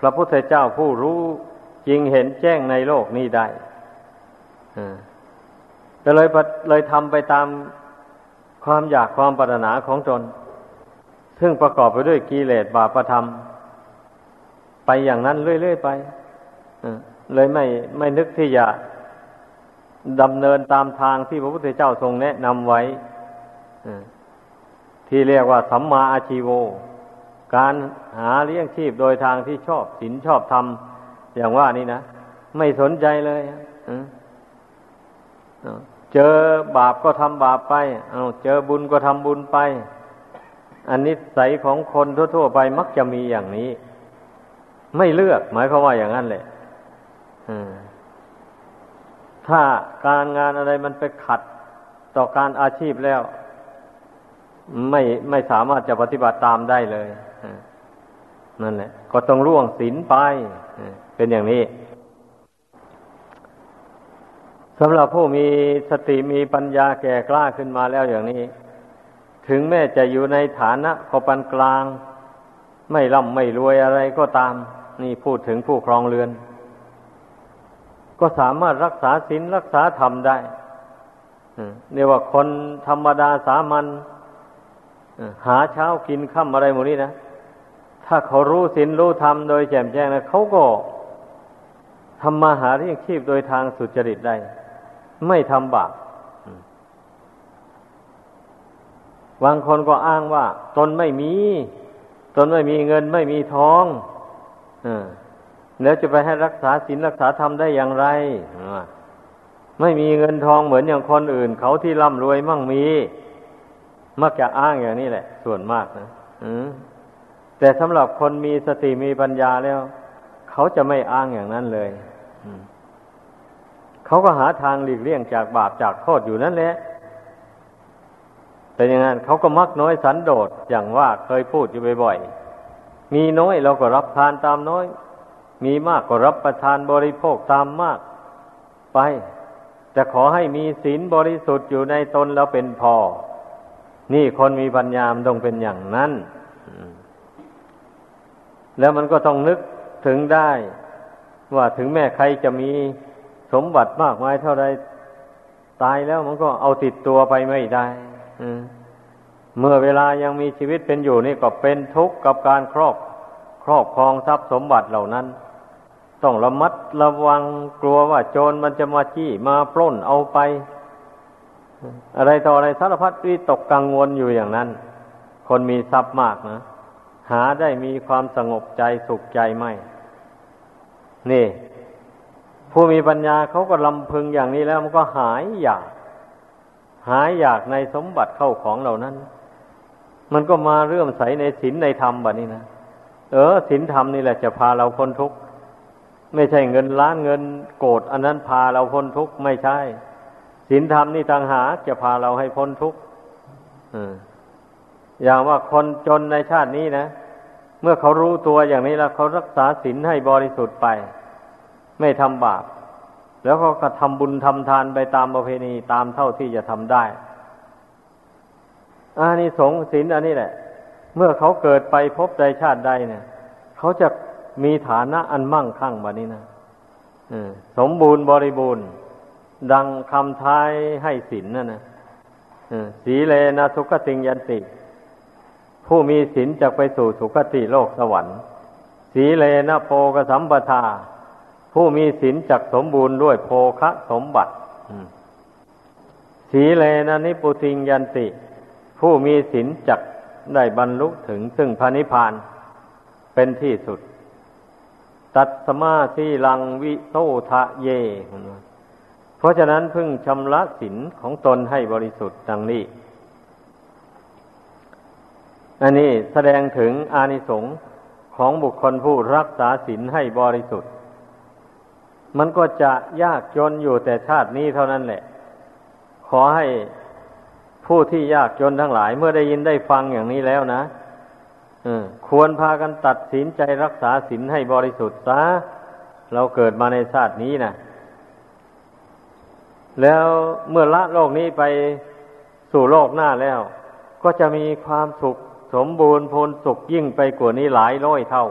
พระพุทธเจ้าผู้รู้จริงเห็นแจ้งในโลกนี้ได้ก็เลยเลยทำไปตาม ความอยากความปรารถนาของตน ซึ่งประกอบไปด้วยกิเลสบาปธรรม ไปอย่างนั้นเรื่อยๆไปเลยไม่ไม่นึกที่จะดำเนินตามทางที่พระพุทธเจ้าทรงแนะนำไว้ที่เรียกว่าสัมมาอาชีโว การหาเลี้ยงชีพโดยทางที่ชอบศีลชอบธรรมเจอบาปก็ทำบาปไป เอาเจอบุญก็ทำบุญไป อันนี้ใสของคนทั่วๆไปมักจะมีอย่างนี้ ไม่เลือก หมายความว่าอย่างนั้นแหละถ้าการงานอะไรมันไปขัดต่อการอาชีพแล้ว ไม่ไม่สามารถจะปฏิบัติตามได้เลยนั่นแหละ ก็ต้องร่วงศีลไปเป็นอย่างนี้ สำหรับผู้มีสติมีปัญญาแก่กล้าขึ้นมาแล้วอย่างนี้ ถึงแม้จะอยู่ในฐานะพอปานกลาง ไม่ร่ำไม่รวยอะไรก็ตาม นี่พูดถึงผู้ครองเรือน ก็สามารถรักษาศีลรักษาธรรมได้เรียกว่าคนธรรมดาสามัญหาเช้ากินค่ำอะไรหมดนี้นะ ถ้าเขารู้ศีลรู้ธรรมโดยแจ่มแจ้งนะเขาก็ทำมาหาเลี้ยงชีพโดยทางสุจริตได้ ไม่ทำบาปบางคนก็อ้างว่า ตนไม่มี ตนไม่มีเงินไม่มีทองอแล้วจะไปให้รักษาศีลรักษาธรรมได้อย่างไรไม่มีเงินทองเหมือนอย่างคนอื่น เขาที่ร่ำรวยมั่งมี มักจะอ้างอย่างนี้แหละ ส่วนมากนะแต่สำหรับคนมีสติมีปัญญาแล้ว เขาจะไม่อ้างอย่างนั้นเลย เขาก็หาทางหลีกเลี่ยงจากบาปจากโทษอยู่นั่นแหละแต่อย่างนั้นเขาก็มักน้อยสันโดษอย่างว่าเคยพูดอยู่บ่อยๆ มีน้อยเราก็รับทานตามน้อย มีมากก็รับประทานบริโภคตามมาก ไปจะขอให้มีศีลบริสุทธิ์อยู่ในตนแล้วเป็นพอ นี่คนมีปัญญามต้องเป็นอย่างนั้น แล้วมันก็ต้องนึกถึงได้ ว่าถึงแม้ใครจะมี สมบัติมากมายเท่าไรตายแล้วมันก็เอาติดตัวไปไม่ได้เมื่อเวลายังมีชีวิตเป็นอยู่นี่ก็เป็นทุกข์กับการครอบครอบครองทรัพย์สมบัติเหล่านั้น ต้องระมัดระวังกลัวว่าโจรมันจะมาจี้มาปล้นเอาไป อะไรต่ออะไรสารพัดวิตกกังวลอยู่อย่างนั้น คนมีทรัพย์มากนะหาได้มีความสงบใจสุขใจไหมนี่ ผู้มีปัญญาเขาก็ลำพึงอย่างนี้แล้วมันก็หายอยาก หายอยากในสมบัติเข้าของเหล่านั้น มันก็มาเรื่อมใสในศีลในธรรมแบบนี้นะเออศีลธรรมนี่แหละจะพาเราพ้นทุกข์ไม่ใช่เงินล้านเงินโกรธอันนั้นพาเราพ้นทุกข์ไม่ใช่ศีลธรรมนี่ต่างหากจะพาเราให้พ้นทุกข์อย่างว่าคนจนในชาตินี้นะ เมื่อเขารู้ตัวอย่างนี้แล้วเขารักษาศีลให้บริสุทธิ์ไป ไม่ทำบาป แล้วก็กระทำบุญทำทานไปตามประเพณีตามเท่าที่จะทำได้อานิสงส์ศีลอันนี้แหละ เมื่อเขาเกิดไปพบใดชาติใดเนี่ย เขาจะมีฐานะอันมั่งคั่งแบบนี้นะสมบูรณ์บริบูรณ์ ดังคำท้ายให้ศีลนั่นนะสีเลนะสุขติงยันติ ผู้มีศีลจะไปสู่สุคติโลกสวรรค์ สีเลนะโพกสัมปทา ผู้มีศีลจักสมบูรณ์ด้วยโภคะสมบัติสีเลนะนิปุติงยันติ ผู้มีศีลจักได้บรรลุถึงซึ่งพระนิพพานเป็นที่สุด ตัดสมาสีลังวิโสทะเย เพราะฉะนั้นพึ่งชำระศีลของตนให้บริสุทธิ์ดังนี้อันนี้แสดงถึงอานิสงส์ของบุคคลผู้รักษาศีลให้บริสุทธิ์ มันก็จะยากจนอยู่แต่ชาตินี้เท่านั้นแหละ ขอให้ผู้ที่ยากจนทั้งหลาย เมื่อได้ยินได้ฟังอย่างนี้แล้วนะควรพากันตัดสินใจรักษาศีลให้บริสุทธิ์ซะเราเกิดมาในชาตินี้นะแล้วเมื่อละโลกนี้ไปสู่โลกหน้าแล้ว ก็จะมีความสุขสมบูรณ์พลสุขยิ่งไปกว่านี้หลายร้อยเท่า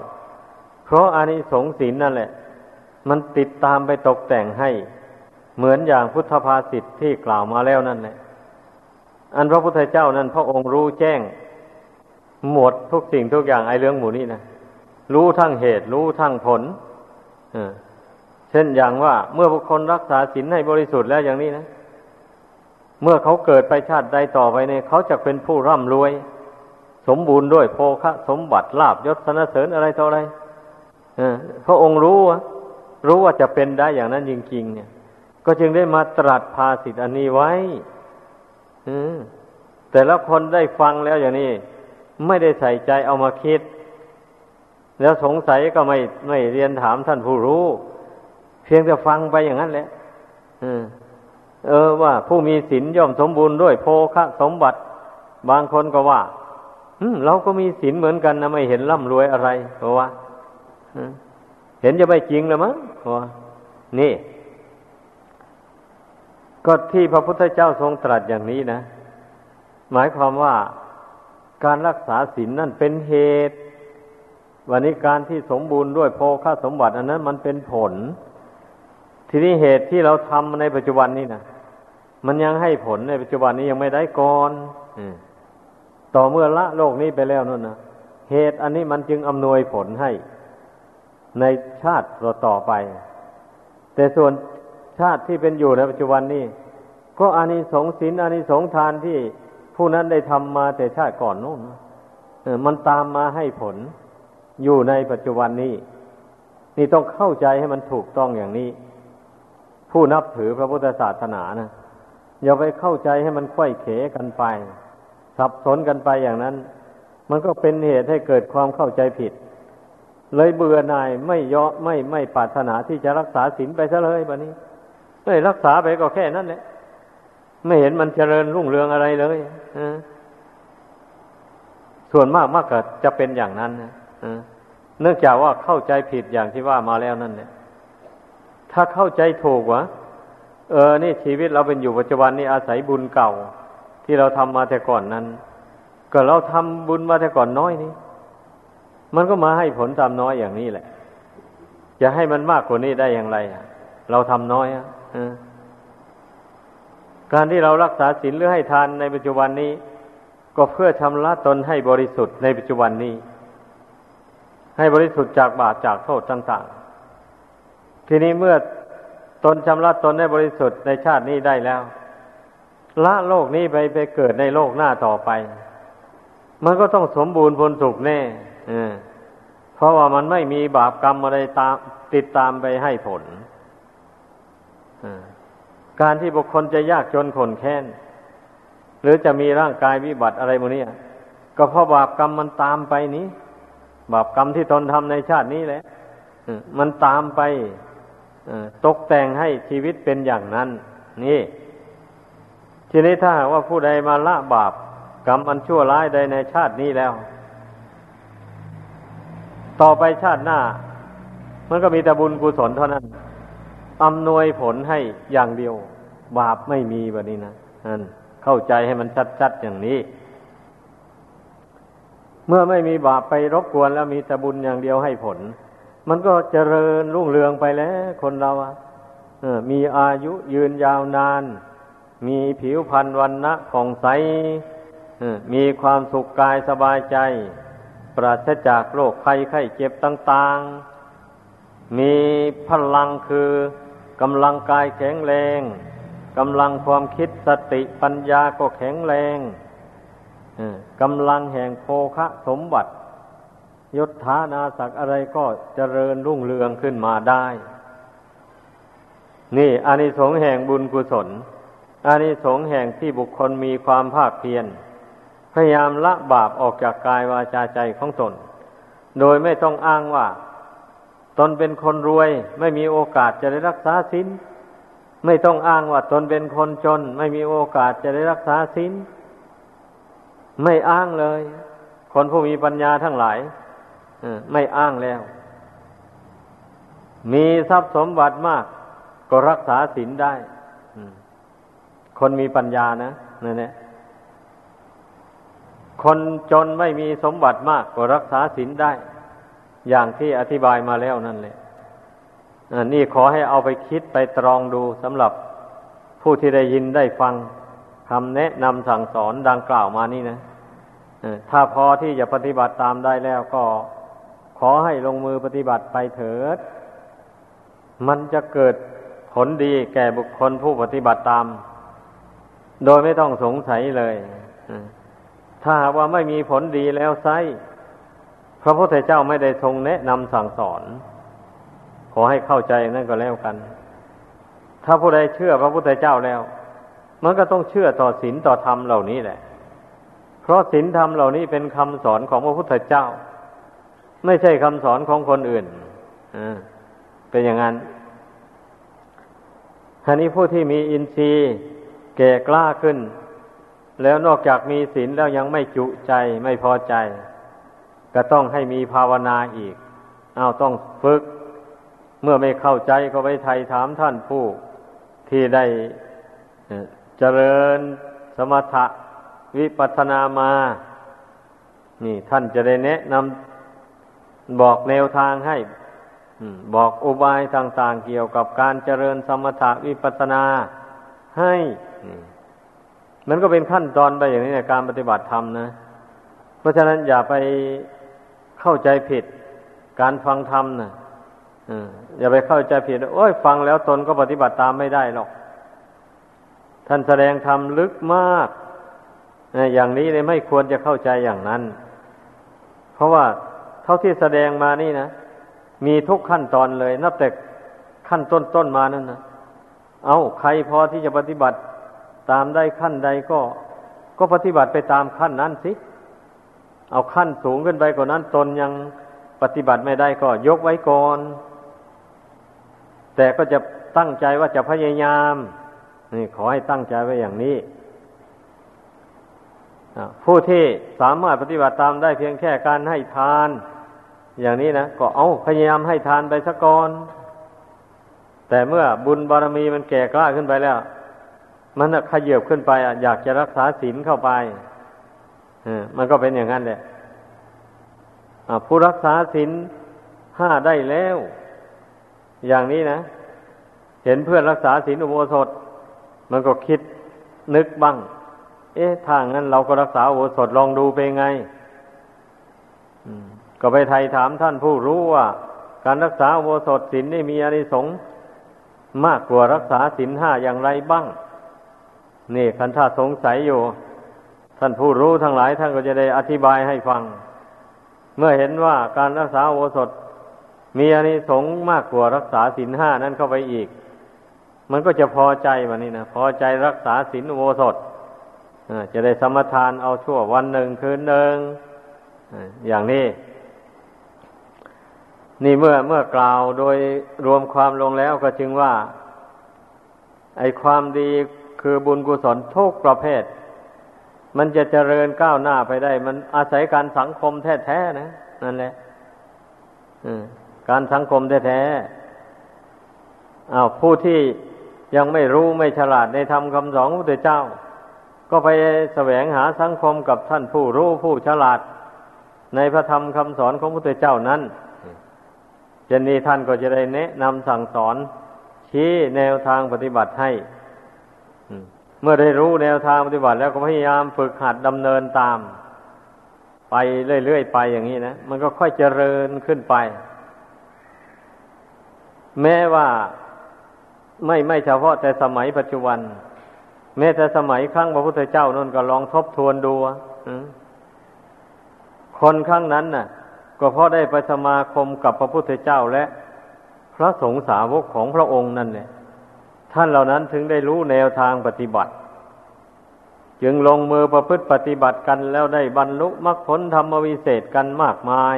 เพราะอานิสงส์ศีลนั่นแหละ มันติดตามไปตกแต่งให้ เหมือนอย่างพุทธภาษิตที่กล่าวมาแล้วนั่นแหละอันพระพุทธเจ้านั้นพระองค์รู้แจ้ง หมดทุกสิ่งทุกอย่างไอเรื่องหมู่นี้นะรู้ทั้งเหตุ รู้ทั้งผลเช่นอย่างว่า เมื่อบุคคลรักษาศีลให้บริสุทธิ์แล้วอย่างนี้นะ เมื่อเขาเกิดไปชาติใดต่อไปเนี่ยเขาจะเป็นผู้ร่ำรวย สมบูรณ์ด้วยโภคะ สมบัติลาบยศสนเสริญอะไรต่ออะไรพระองค์รู้ รู้ว่าจะเป็นได้อย่างนั้นจริงๆเนี่ย ก็จึงได้มาตรัสภาสิทธิอันนี้ไว้แต่ละคนได้ฟังแล้วอย่างนี้ ไม่ได้ใส่ใจเอามาคิด แล้วสงสัยก็ไม่ไม่เรียนถามท่านผู้รู้ เพียงแต่ฟังไปอย่างนั้นแหละเออว่า ผู้มีศีลย่อมสมบูรณ์ด้วยโภคะสมบัติ บางคนก็ว่าเราก็มีศีลเหมือนกันนะไม่เห็นร่ำรวยอะไรเพราะว่า เห็นจะไม่จริงเลยมั้งเพราะว่านี่ ก็ที่พระพุทธเจ้าทรงตรัสอย่างนี้นะ หมายความว่าการรักษาศีลนั่นเป็นเหตุ วันนี้การที่สมบูรณ์ด้วยโภคาสมบัติอันนั้นมันเป็นผล ทีนี้เหตุที่เราทำในปัจจุบันนี้นะมันยังให้ผลในปัจจุบันนี้ยังไม่ได้ก่อนต่อเมื่อละโลกนี้ไปแล้วนั่นนะเหตุอันนี้มันจึงอำนวยผลให้ ในชาติต่อไป แต่ส่วนชาติที่เป็นอยู่ในปัจจุบันนี้ ก็อานิสงส์ศีลอานิสงส์ทานที่ผู้นั้นได้ทำมาแต่ชาติก่อนนู้นมันตามมาให้ผลอยู่ในปัจจุบันนี้ นี่ต้องเข้าใจให้มันถูกต้องอย่างนี้ ผู้นับถือพระพุทธศาสนานะอย่าไปเข้าใจให้มันค่อยเขกันไป สับสนกันไปอย่างนั้น มันก็เป็นเหตุให้เกิดความเข้าใจผิด เลยเบื่อหน่ายไม่ยอไม่ไม่ปรารถนาที่จะรักษาศีลไปซะเลยแบบนี้เอ้ยรักษาไปก็แค่นั้นแหละไม่เห็นมันเจริญรุ่งเรืองอะไรเลยส่วนมากมากก็จะเป็นอย่างนั้นนะเนื่องจากว่าเข้าใจผิดอย่างที่ว่ามาแล้วนั่นเนี่ยถ้าเข้าใจถูกวะเออ นี่ชีวิตเราเป็นอยู่ปัจจุบันนี้อาศัยบุญเก่า ที่เราทำมาแต่ก่อนนั้น ก็เราทำบุญมาแต่ก่อนน้อยนี่ มันก็มาให้ผลตามน้อยอย่างนี้แหละ จะให้มันมากกว่านี้ได้อย่างไรเราทำน้อยอะการที่เรารักษาศีลหรือให้ทานในปัจจุบันนี้ ก็เพื่อชำระตนให้บริสุทธิ์ในปัจจุบันนี้ ให้บริสุทธิ์จากบาปจากโทษต่าง ๆ ทีนี้เมื่อตนชำระตนให้บริสุทธิ์ในชาตินี้ได้แล้ว ละโลกนี้ไปไปเกิดในโลกหน้าต่อไป มันก็ต้องสมบูรณ์ผลสุขแน่ เพราะว่ามันไม่มีบาปกรรมอะไรตามติดตามไปให้ผลการที่บุคคลจะยากจนขนแค้น หรือจะมีร่างกายวิบัติอะไรโมนี้ก็เพราะบาปกรรมมันตามไปนี้ บาปกรรมที่ตนทำในชาตินี้แหละมันตามไปตกแต่งให้ชีวิตเป็นอย่างนั้น นี่ ทีนี้ถ้าว่าผู้ใดมาละบาป กรรมอันชั่วร้ายใดในชาตินี้แล้ว ต่อไปชาติหน้า มันก็มีแต่บุญกุศลเท่านั้นอำนวยผลให้อย่างเดียว บาปไม่มีแบบนี้นะนั่นเข้าใจให้มันชัดๆอย่างนี้ เมื่อไม่มีบาปไปรบกวนแล้วมีแต่บุญอย่างเดียวให้ผล มันก็เจริญรุ่งเรืองไปแล้วคนเราอะมีอายุยืนยาวนาน มีผิวพรรณวันนะผ่องใสมีความสุขกายสบายใจ ปราศจากโรคภัยไข้เจ็บต่างๆ มีพลังคือกำลังกายแข็งแรงกำลังความคิดสติปัญญาก็แข็งแรงกำลังแห่งโภคะสมบัติ ยศฐานาศักย์อะไรก็เจริญรุ่งเรืองขึ้นมาได้ นี่อานิสงส์แห่งบุญกุศลอานิสงส์แห่งที่บุคคลมีความภาคเพียร พยายามละบาปออกจากกายวาจาใจของตน โดยไม่ต้องอ้างว่า ตนเป็นคนรวย ไม่มีโอกาสจะได้รักษาศีลไม่ต้องอ้างว่าตนเป็นคนจน ไม่มีโอกาสจะได้รักษาศีลไม่อ้างเลย คนผู้มีปัญญาทั้งหลายไม่อ้างแล้ว มีทรัพย์สมบัติมาก ก็รักษาศีลได้คนมีปัญญานะนั่นแหละ คนจนไม่มีสมบัติมากก็รักษาศีลได้ อย่างที่อธิบายมาแล้วนั่นแหละนี่ขอให้เอาไปคิดไปตรองดูสำหรับผู้ที่ได้ยินได้ฟังคำแนะนำสั่งสอนดังกล่าวมานี่นะถ้าพอที่จะปฏิบัติตามได้แล้วก็ขอให้ลงมือปฏิบัติไปเถิด มันจะเกิดผลดีแก่บุคคลผู้ปฏิบัติตาม โดยไม่ต้องสงสัยเลย ถ้าว่าไม่มีผลดีแล้วไซพระพุทธเจ้าไม่ได้ทรงแนะนำสั่งสอน ขอให้เข้าใจนั่นก็แล้วกัน ถ้าผู้ใดเชื่อพระพุทธเจ้าแล้ว มันก็ต้องเชื่อต่อศีลต่อธรรมเหล่านี้แหละ เพราะศีลธรรมเหล่านี้เป็นคำสอนของพระพุทธเจ้า ไม่ใช่คำสอนของคนอื่นอ่าเป็นอย่างนั้นทีนี้ผู้ที่มีอินทรีย์แก่กล้าขึ้น แล้วนอกจากมีศีลแล้วยังไม่จุใจไม่พอใจ ก็ต้องให้มีภาวนาอีกเอาต้องฝึก เมื่อไม่เข้าใจก็ไปไถ่ถามท่านผู้ที่ได้เจริญสมถะวิปัสนามา นี่ท่านจะได้แนะนำบอกแนวทางให้บอกอุบายต่าง ๆ เกี่ยวกับการเจริญสมถะวิปัสนาให้ มันก็เป็นขั้นตอนไปอย่างนี้ในการปฏิบัติธรรมนะ เพราะฉะนั้นอย่าไปเข้าใจผิดการฟังธรรมนะอย่าไปเข้าใจผิดโอ้ยฟังแล้วตนก็ปฏิบัติตามไม่ได้หรอก ท่านแสดงธรรมลึกมากอย่างนี้เลยไม่ควรจะเข้าใจอย่างนั้น เพราะว่าเท่าที่แสดงมานี่นะมีทุกขั้นตอนเลย นับแต่ขั้นต้นๆมานั่นนะเอาใครพอที่จะปฏิบัติ ตามได้ขั้นใดก็ ก็ปฏิบัติไปตามขั้นนั้นสิ เอาขั้นสูงขึ้นไปกว่านั้นตนยังปฏิบัติไม่ได้ก็ยกไว้ก่อน แต่ก็จะตั้งใจว่าจะพยายาม นี่ขอให้ตั้งใจไว้อย่างนี้ผู้ที่สามารถปฏิบัติตามได้เพียงแค่การให้ทาน อย่างนี้นะก็เอาพยายามให้ทานไปสักก่อน แต่เมื่อบุญบารมีมันแก่กล้าขึ้นไปแล้ว มันขยับขึ้นไปอยากจะรักษาศีลเข้าไปมันก็เป็นอย่างนั้นแหละผู้รักษาศีลห้าได้แล้ว อย่างนี้นะ เห็นเพื่อนรักษาศีลอุโบสถ มันก็คิดนึกบ้าง เอ๊ะทางนั้นเราก็รักษาอุโบสถลองดูเป็นไงก็ไปไทยถามท่านผู้รู้ว่า การรักษาอุโวสถศีลนี่มีอานิสงส์มากกว่ารักษาศีลห้าอย่างไรบ้าง นี่คันท่าสงสัยอยู่ ท่านผู้รู้ทั้งหลาย ท่านก็จะได้อธิบายให้ฟัง เมื่อเห็นว่าการรักษาโวสถ มีอานิสงส์มากกว่ารักษาศีลห้านั้นเข้าไปอีก มันก็จะพอใจวันนี้นะพอใจรักษาศีลโวสถจะได้สมทานเอาชั่ววันหนึ่งคืนหนึ่งอย่างนี้ นี่เมื่อเมื่อกล่าวโดยรวมความลงแล้วก็จึงว่า ไอความดี คือบุญกุศลทุกประเภท มันจะเจริญก้าวหน้าไปได้ มันอาศัยการสังคมแท้ๆนะนั่นแหละการสังคมแท้ๆอ้าวผู้ที่ยังไม่รู้ไม่ฉลาดในธรรมคำสอนของพระเจ้า ก็ไปแสวงหาสังคมกับท่านผู้รู้ผู้ฉลาด ในพระธรรมคำสอนของพระพุทธเจ้านั้นช่นนี้ท่านก็จะได้แนะนำสั่งสอนชี้แนวทางปฏิบัติให้ เมื่อได้รู้แนวทางปฏิบัติแล้วก็พยายามฝึกหัดดำเนินตาม ไปเรื่อยๆไปอย่างนี้นะ มันก็ค่อยเจริญขึ้นไป แม้ว่าไม่ไม่เฉพาะแต่สมัยปัจจุบัน แม้แต่สมัยครั้งพระพุทธเจ้านั่นก็ลองทบทวนดูคนครั้งนั้นน่ะ ก็เพราะได้ไปสมาคมกับพระพุทธเจ้าและพระสงฆ์สาวกของพระองค์นั่นเนี่ย ท่านเหล่านั้นถึงได้รู้แนวทางปฏิบัติ จึงลงมือประพฤติปฏิบัติกันแล้วได้บรรลุมรรคผลธรรมวิเศษกันมากมาย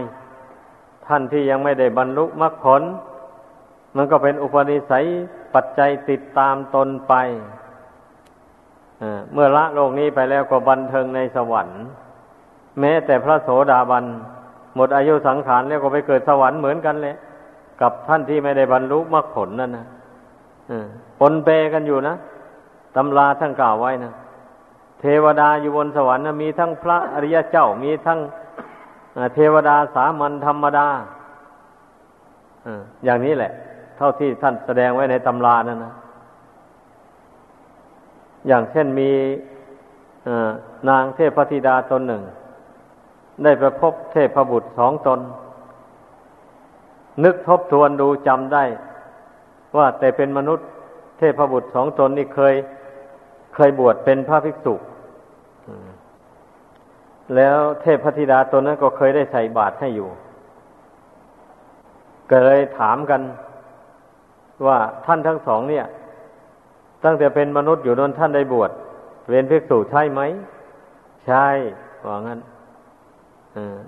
ท่านที่ยังไม่ได้บรรลุมรรคผล มันก็เป็นอุปนิสัยปัจจัยติดตามตนไปเมื่อละโลกนี้ไปแล้วก็บันเทิงในสวรรค์ แม้แต่พระโสดาบัน หมดอายุสังขารแล้วก็ไปเกิดสวรรค์เหมือนกันเลยกับท่านที่ไม่ได้บรรลุมรรคผลนั่นนะ ปนเปกันอยู่นะตำราท่านกล่าวไว้นะเทวดาอยู่บนสวรรค์นะมีทั้งพระอริยเจ้ามีทั้งเทวดาสามัญธรรมดาอย่างนี้แหละ เท่าที่ท่านแสดงไว้ในตำรานั่นนะอย่างเช่นมีนางเทพธิดาตนหนึ่ง ได้ไปพบเทพบุตรสองตน นึกทบทวนดูจำได้ ว่าแต่เป็นมนุษย์เทพบุตรสองตนนี่เคยเคยบวชเป็นพระภิกษุแล้วเทพธิดาตนนั้นก็เคยได้ใส่บาตรให้อยู่ ก็เลยถามกันว่าท่านทั้งสองเนี่ย ตั้งแต่เป็นมนุษย์อยู่นั้นท่านได้บวชเป็นภิกษุใช่ไหม ใช่ว่างั้น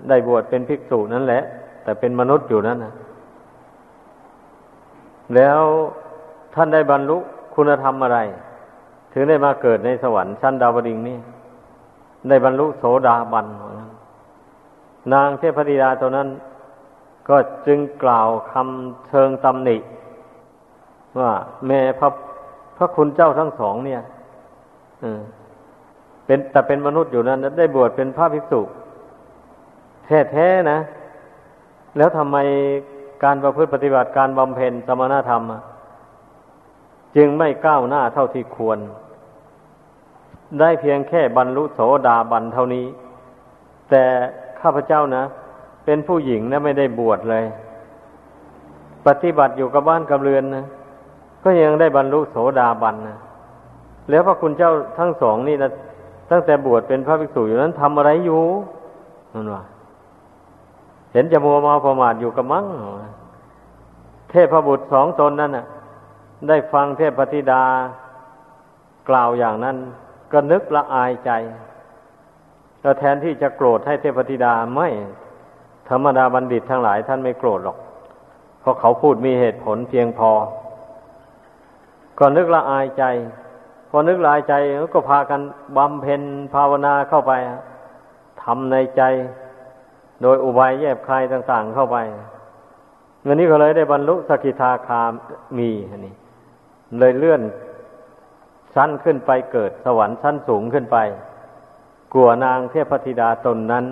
ได้บวชเป็นภิกษุนั่นแหละ แต่เป็นมนุษย์อยู่นั่นนะ แล้วท่านได้บรรลุคุณธรรมอะไร ถึงได้มาเกิดในสวรรค์ชั้นดาวดิงนี่ได้บรรลุโสดาบันนางเทพธิดาตัวนั้น ก็จึงกล่าวคำเชิงตำหนิ ว่าแม่พระพระคุณเจ้าทั้งสองเนี่ยเป็นแต่เป็นมนุษย์อยู่นั้น ได้บวชเป็นพระภิกษุแท้ๆนะ แล้วทำไม การประพฤติปฏิบัติการบำเพ็ญสมณธรรม จึงไม่ก้าวหน้าเท่าที่ควร ได้เพียงแค่บรรลุโสดาบันเท่านี้ แต่ข้าพเจ้านะ เป็นผู้หญิงนะไม่ได้บวชเลย ปฏิบัติอยู่กับบ้านกับเรือนนะก็ยังได้บรรลุโสดาบันนะแล้วพระคุณเจ้าทั้งสองนี่นะตั้งแต่บวชเป็นพระภิกษุอยู่นั้นทำอะไรอยู่นั่นว่า เห็นจะมัวเมาประมาทอยู่กับมั้งเทพบุตรสองตนนั่นน่ะ ได้ฟังเทพธิดากล่าวอย่างนั้น ก็นึกละอายใจแล้วแทนที่จะโกรธให้เทพธิดาไม่ธรรมดาบัณฑิตทั้งหลายท่านไม่โกรธหรอก เพราะเขาพูดมีเหตุผลเพียงพอ ก็นึกละอายใจ พอนึกละอายใจก็พากันบำเพ็ญภาวนาเข้าไปทำในใจ โดยอุบายแยบคลายต่าง ๆ เข้าไปเงินนี้ก็เลยได้บรรลุสกิทาคามีนี่เลยเลื่อนชั้นขึ้นไปเกิดสวรรค์ชั้นสูงขึ้นไป กลัวนางเทพธิดาตนนั้น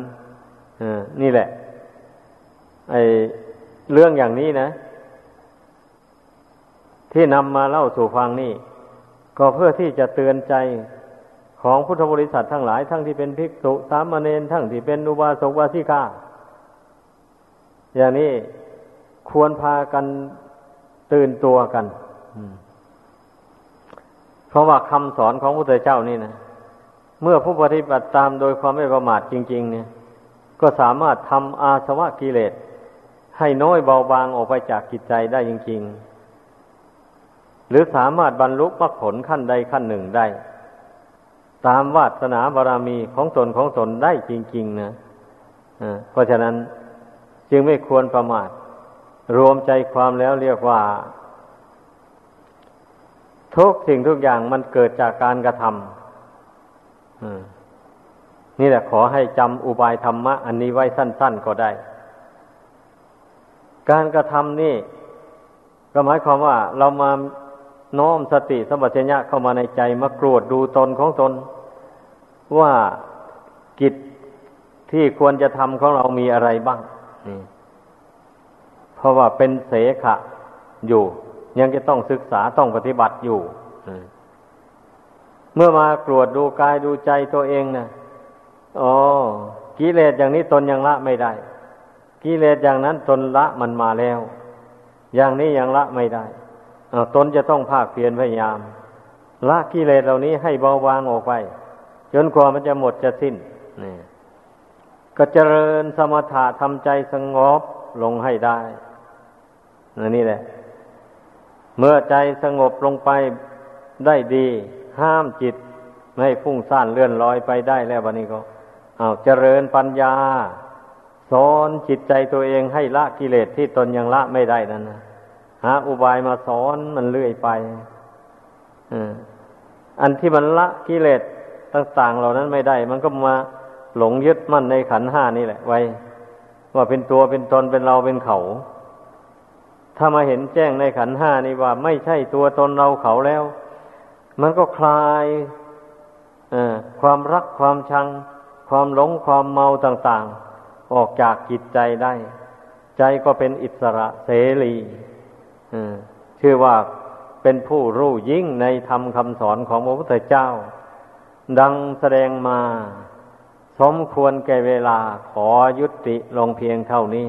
นี่แหละ ไอเรื่องอย่างนี้นะ ที่นำมาเล่าสู่ฟังนี่ ก็เพื่อที่จะเตือนใจ ของพุทธบริษัททั้งหลาย ทั้งที่เป็นภิกษุสามเณรทั้งที่เป็นอุบาสกวาสิกาอย่างนี้ควรพากันตื่นตัวกันเพราะว่าคำสอนของพระพุทธเจ้านี่นะเมื่อผู้ปฏิบัติตามโดยความไม่ประมาทจริง ๆ เนี่ย ก็สามารถทำอาสวะกิเลส ให้น้อยเบาบางออกไปจากจิตใจได้จริง ๆ หรือสามารถบรรลุมรรคผลขั้นใดขั้นหนึ่งได้ ตามวาสนาบารรมีของตนของตนได้จริง ๆ นะเพราะฉะนั้นจึงไม่ควรประมาท รวมใจความแล้วเรียกว่า ทุกสิ่งทุกอย่างมันเกิดจากการกระทำนี่แหละขอให้จำอุบายธรรมะ อันนี้ไว้สั้น ๆ ก็ได้ การกระทำนี่ก็หมายความว่าเรามา น้อมสติสัมปชัญญะเข้ามาในใจมากรวดดูตนของตน ว่ากิจที่ควรจะทำของเรามีอะไรบ้างเพราะว่าเป็นเสขะอยู่ ยังจะต้องศึกษาต้องปฏิบัติอยู่เมื่อมากรวดดูกายดูใจตัวเองนะอ๋อกิเลสอย่างนี้ตนยังละไม่ได้ กิเลสอย่างนั้นตนละมันมาแล้ว อย่างนี้ยังละไม่ได้ ตนจะต้องภาคเพียรพยายามละกิเลสเหล่านี้ให้เบาบางออกไป จนกว่ามันจะหมดจะสิ้นนี่ก็เจริญสมถะทำใจสงบลงให้ได้นี่แหละ เมื่อใจสงบลงไปได้ดี ห้ามจิต ไม่ให้ฟุ้งซ่านเลื่อนลอยไปได้แล้ววันนี้ก็เอาเจริญปัญญา สอนจิตใจตัวเองให้ละกิเลสที่ตนยังละไม่ได้นั่นนะ หาอุบายมาสอนมันเลื่อยไปอันที่มันละกิเลสต่าง ๆ เหล่านั้นไม่ได้ มันก็มาหลงยึดมั่นในขันห้านี่แหละ ไว้ ว่าเป็นตัวเป็นตนเป็นเราเป็นเขา ถ้ามาเห็นแจ้งในขันห้านี่ว่า ไม่ใช่ตัวตนเราเขาแล้ว มันก็คลายความรักความชัง ความหลงความเมาต่าง ๆ ออกจากจิตใจได้ ใจก็เป็นอิสระเสรี ชื่อว่าเป็นผู้รู้ยิ่งในธรรมคำสอนของพระพุทธเจ้า ดังแสดงมา สมควรแก่เวลาขอยุติลงเพียงเท่านี้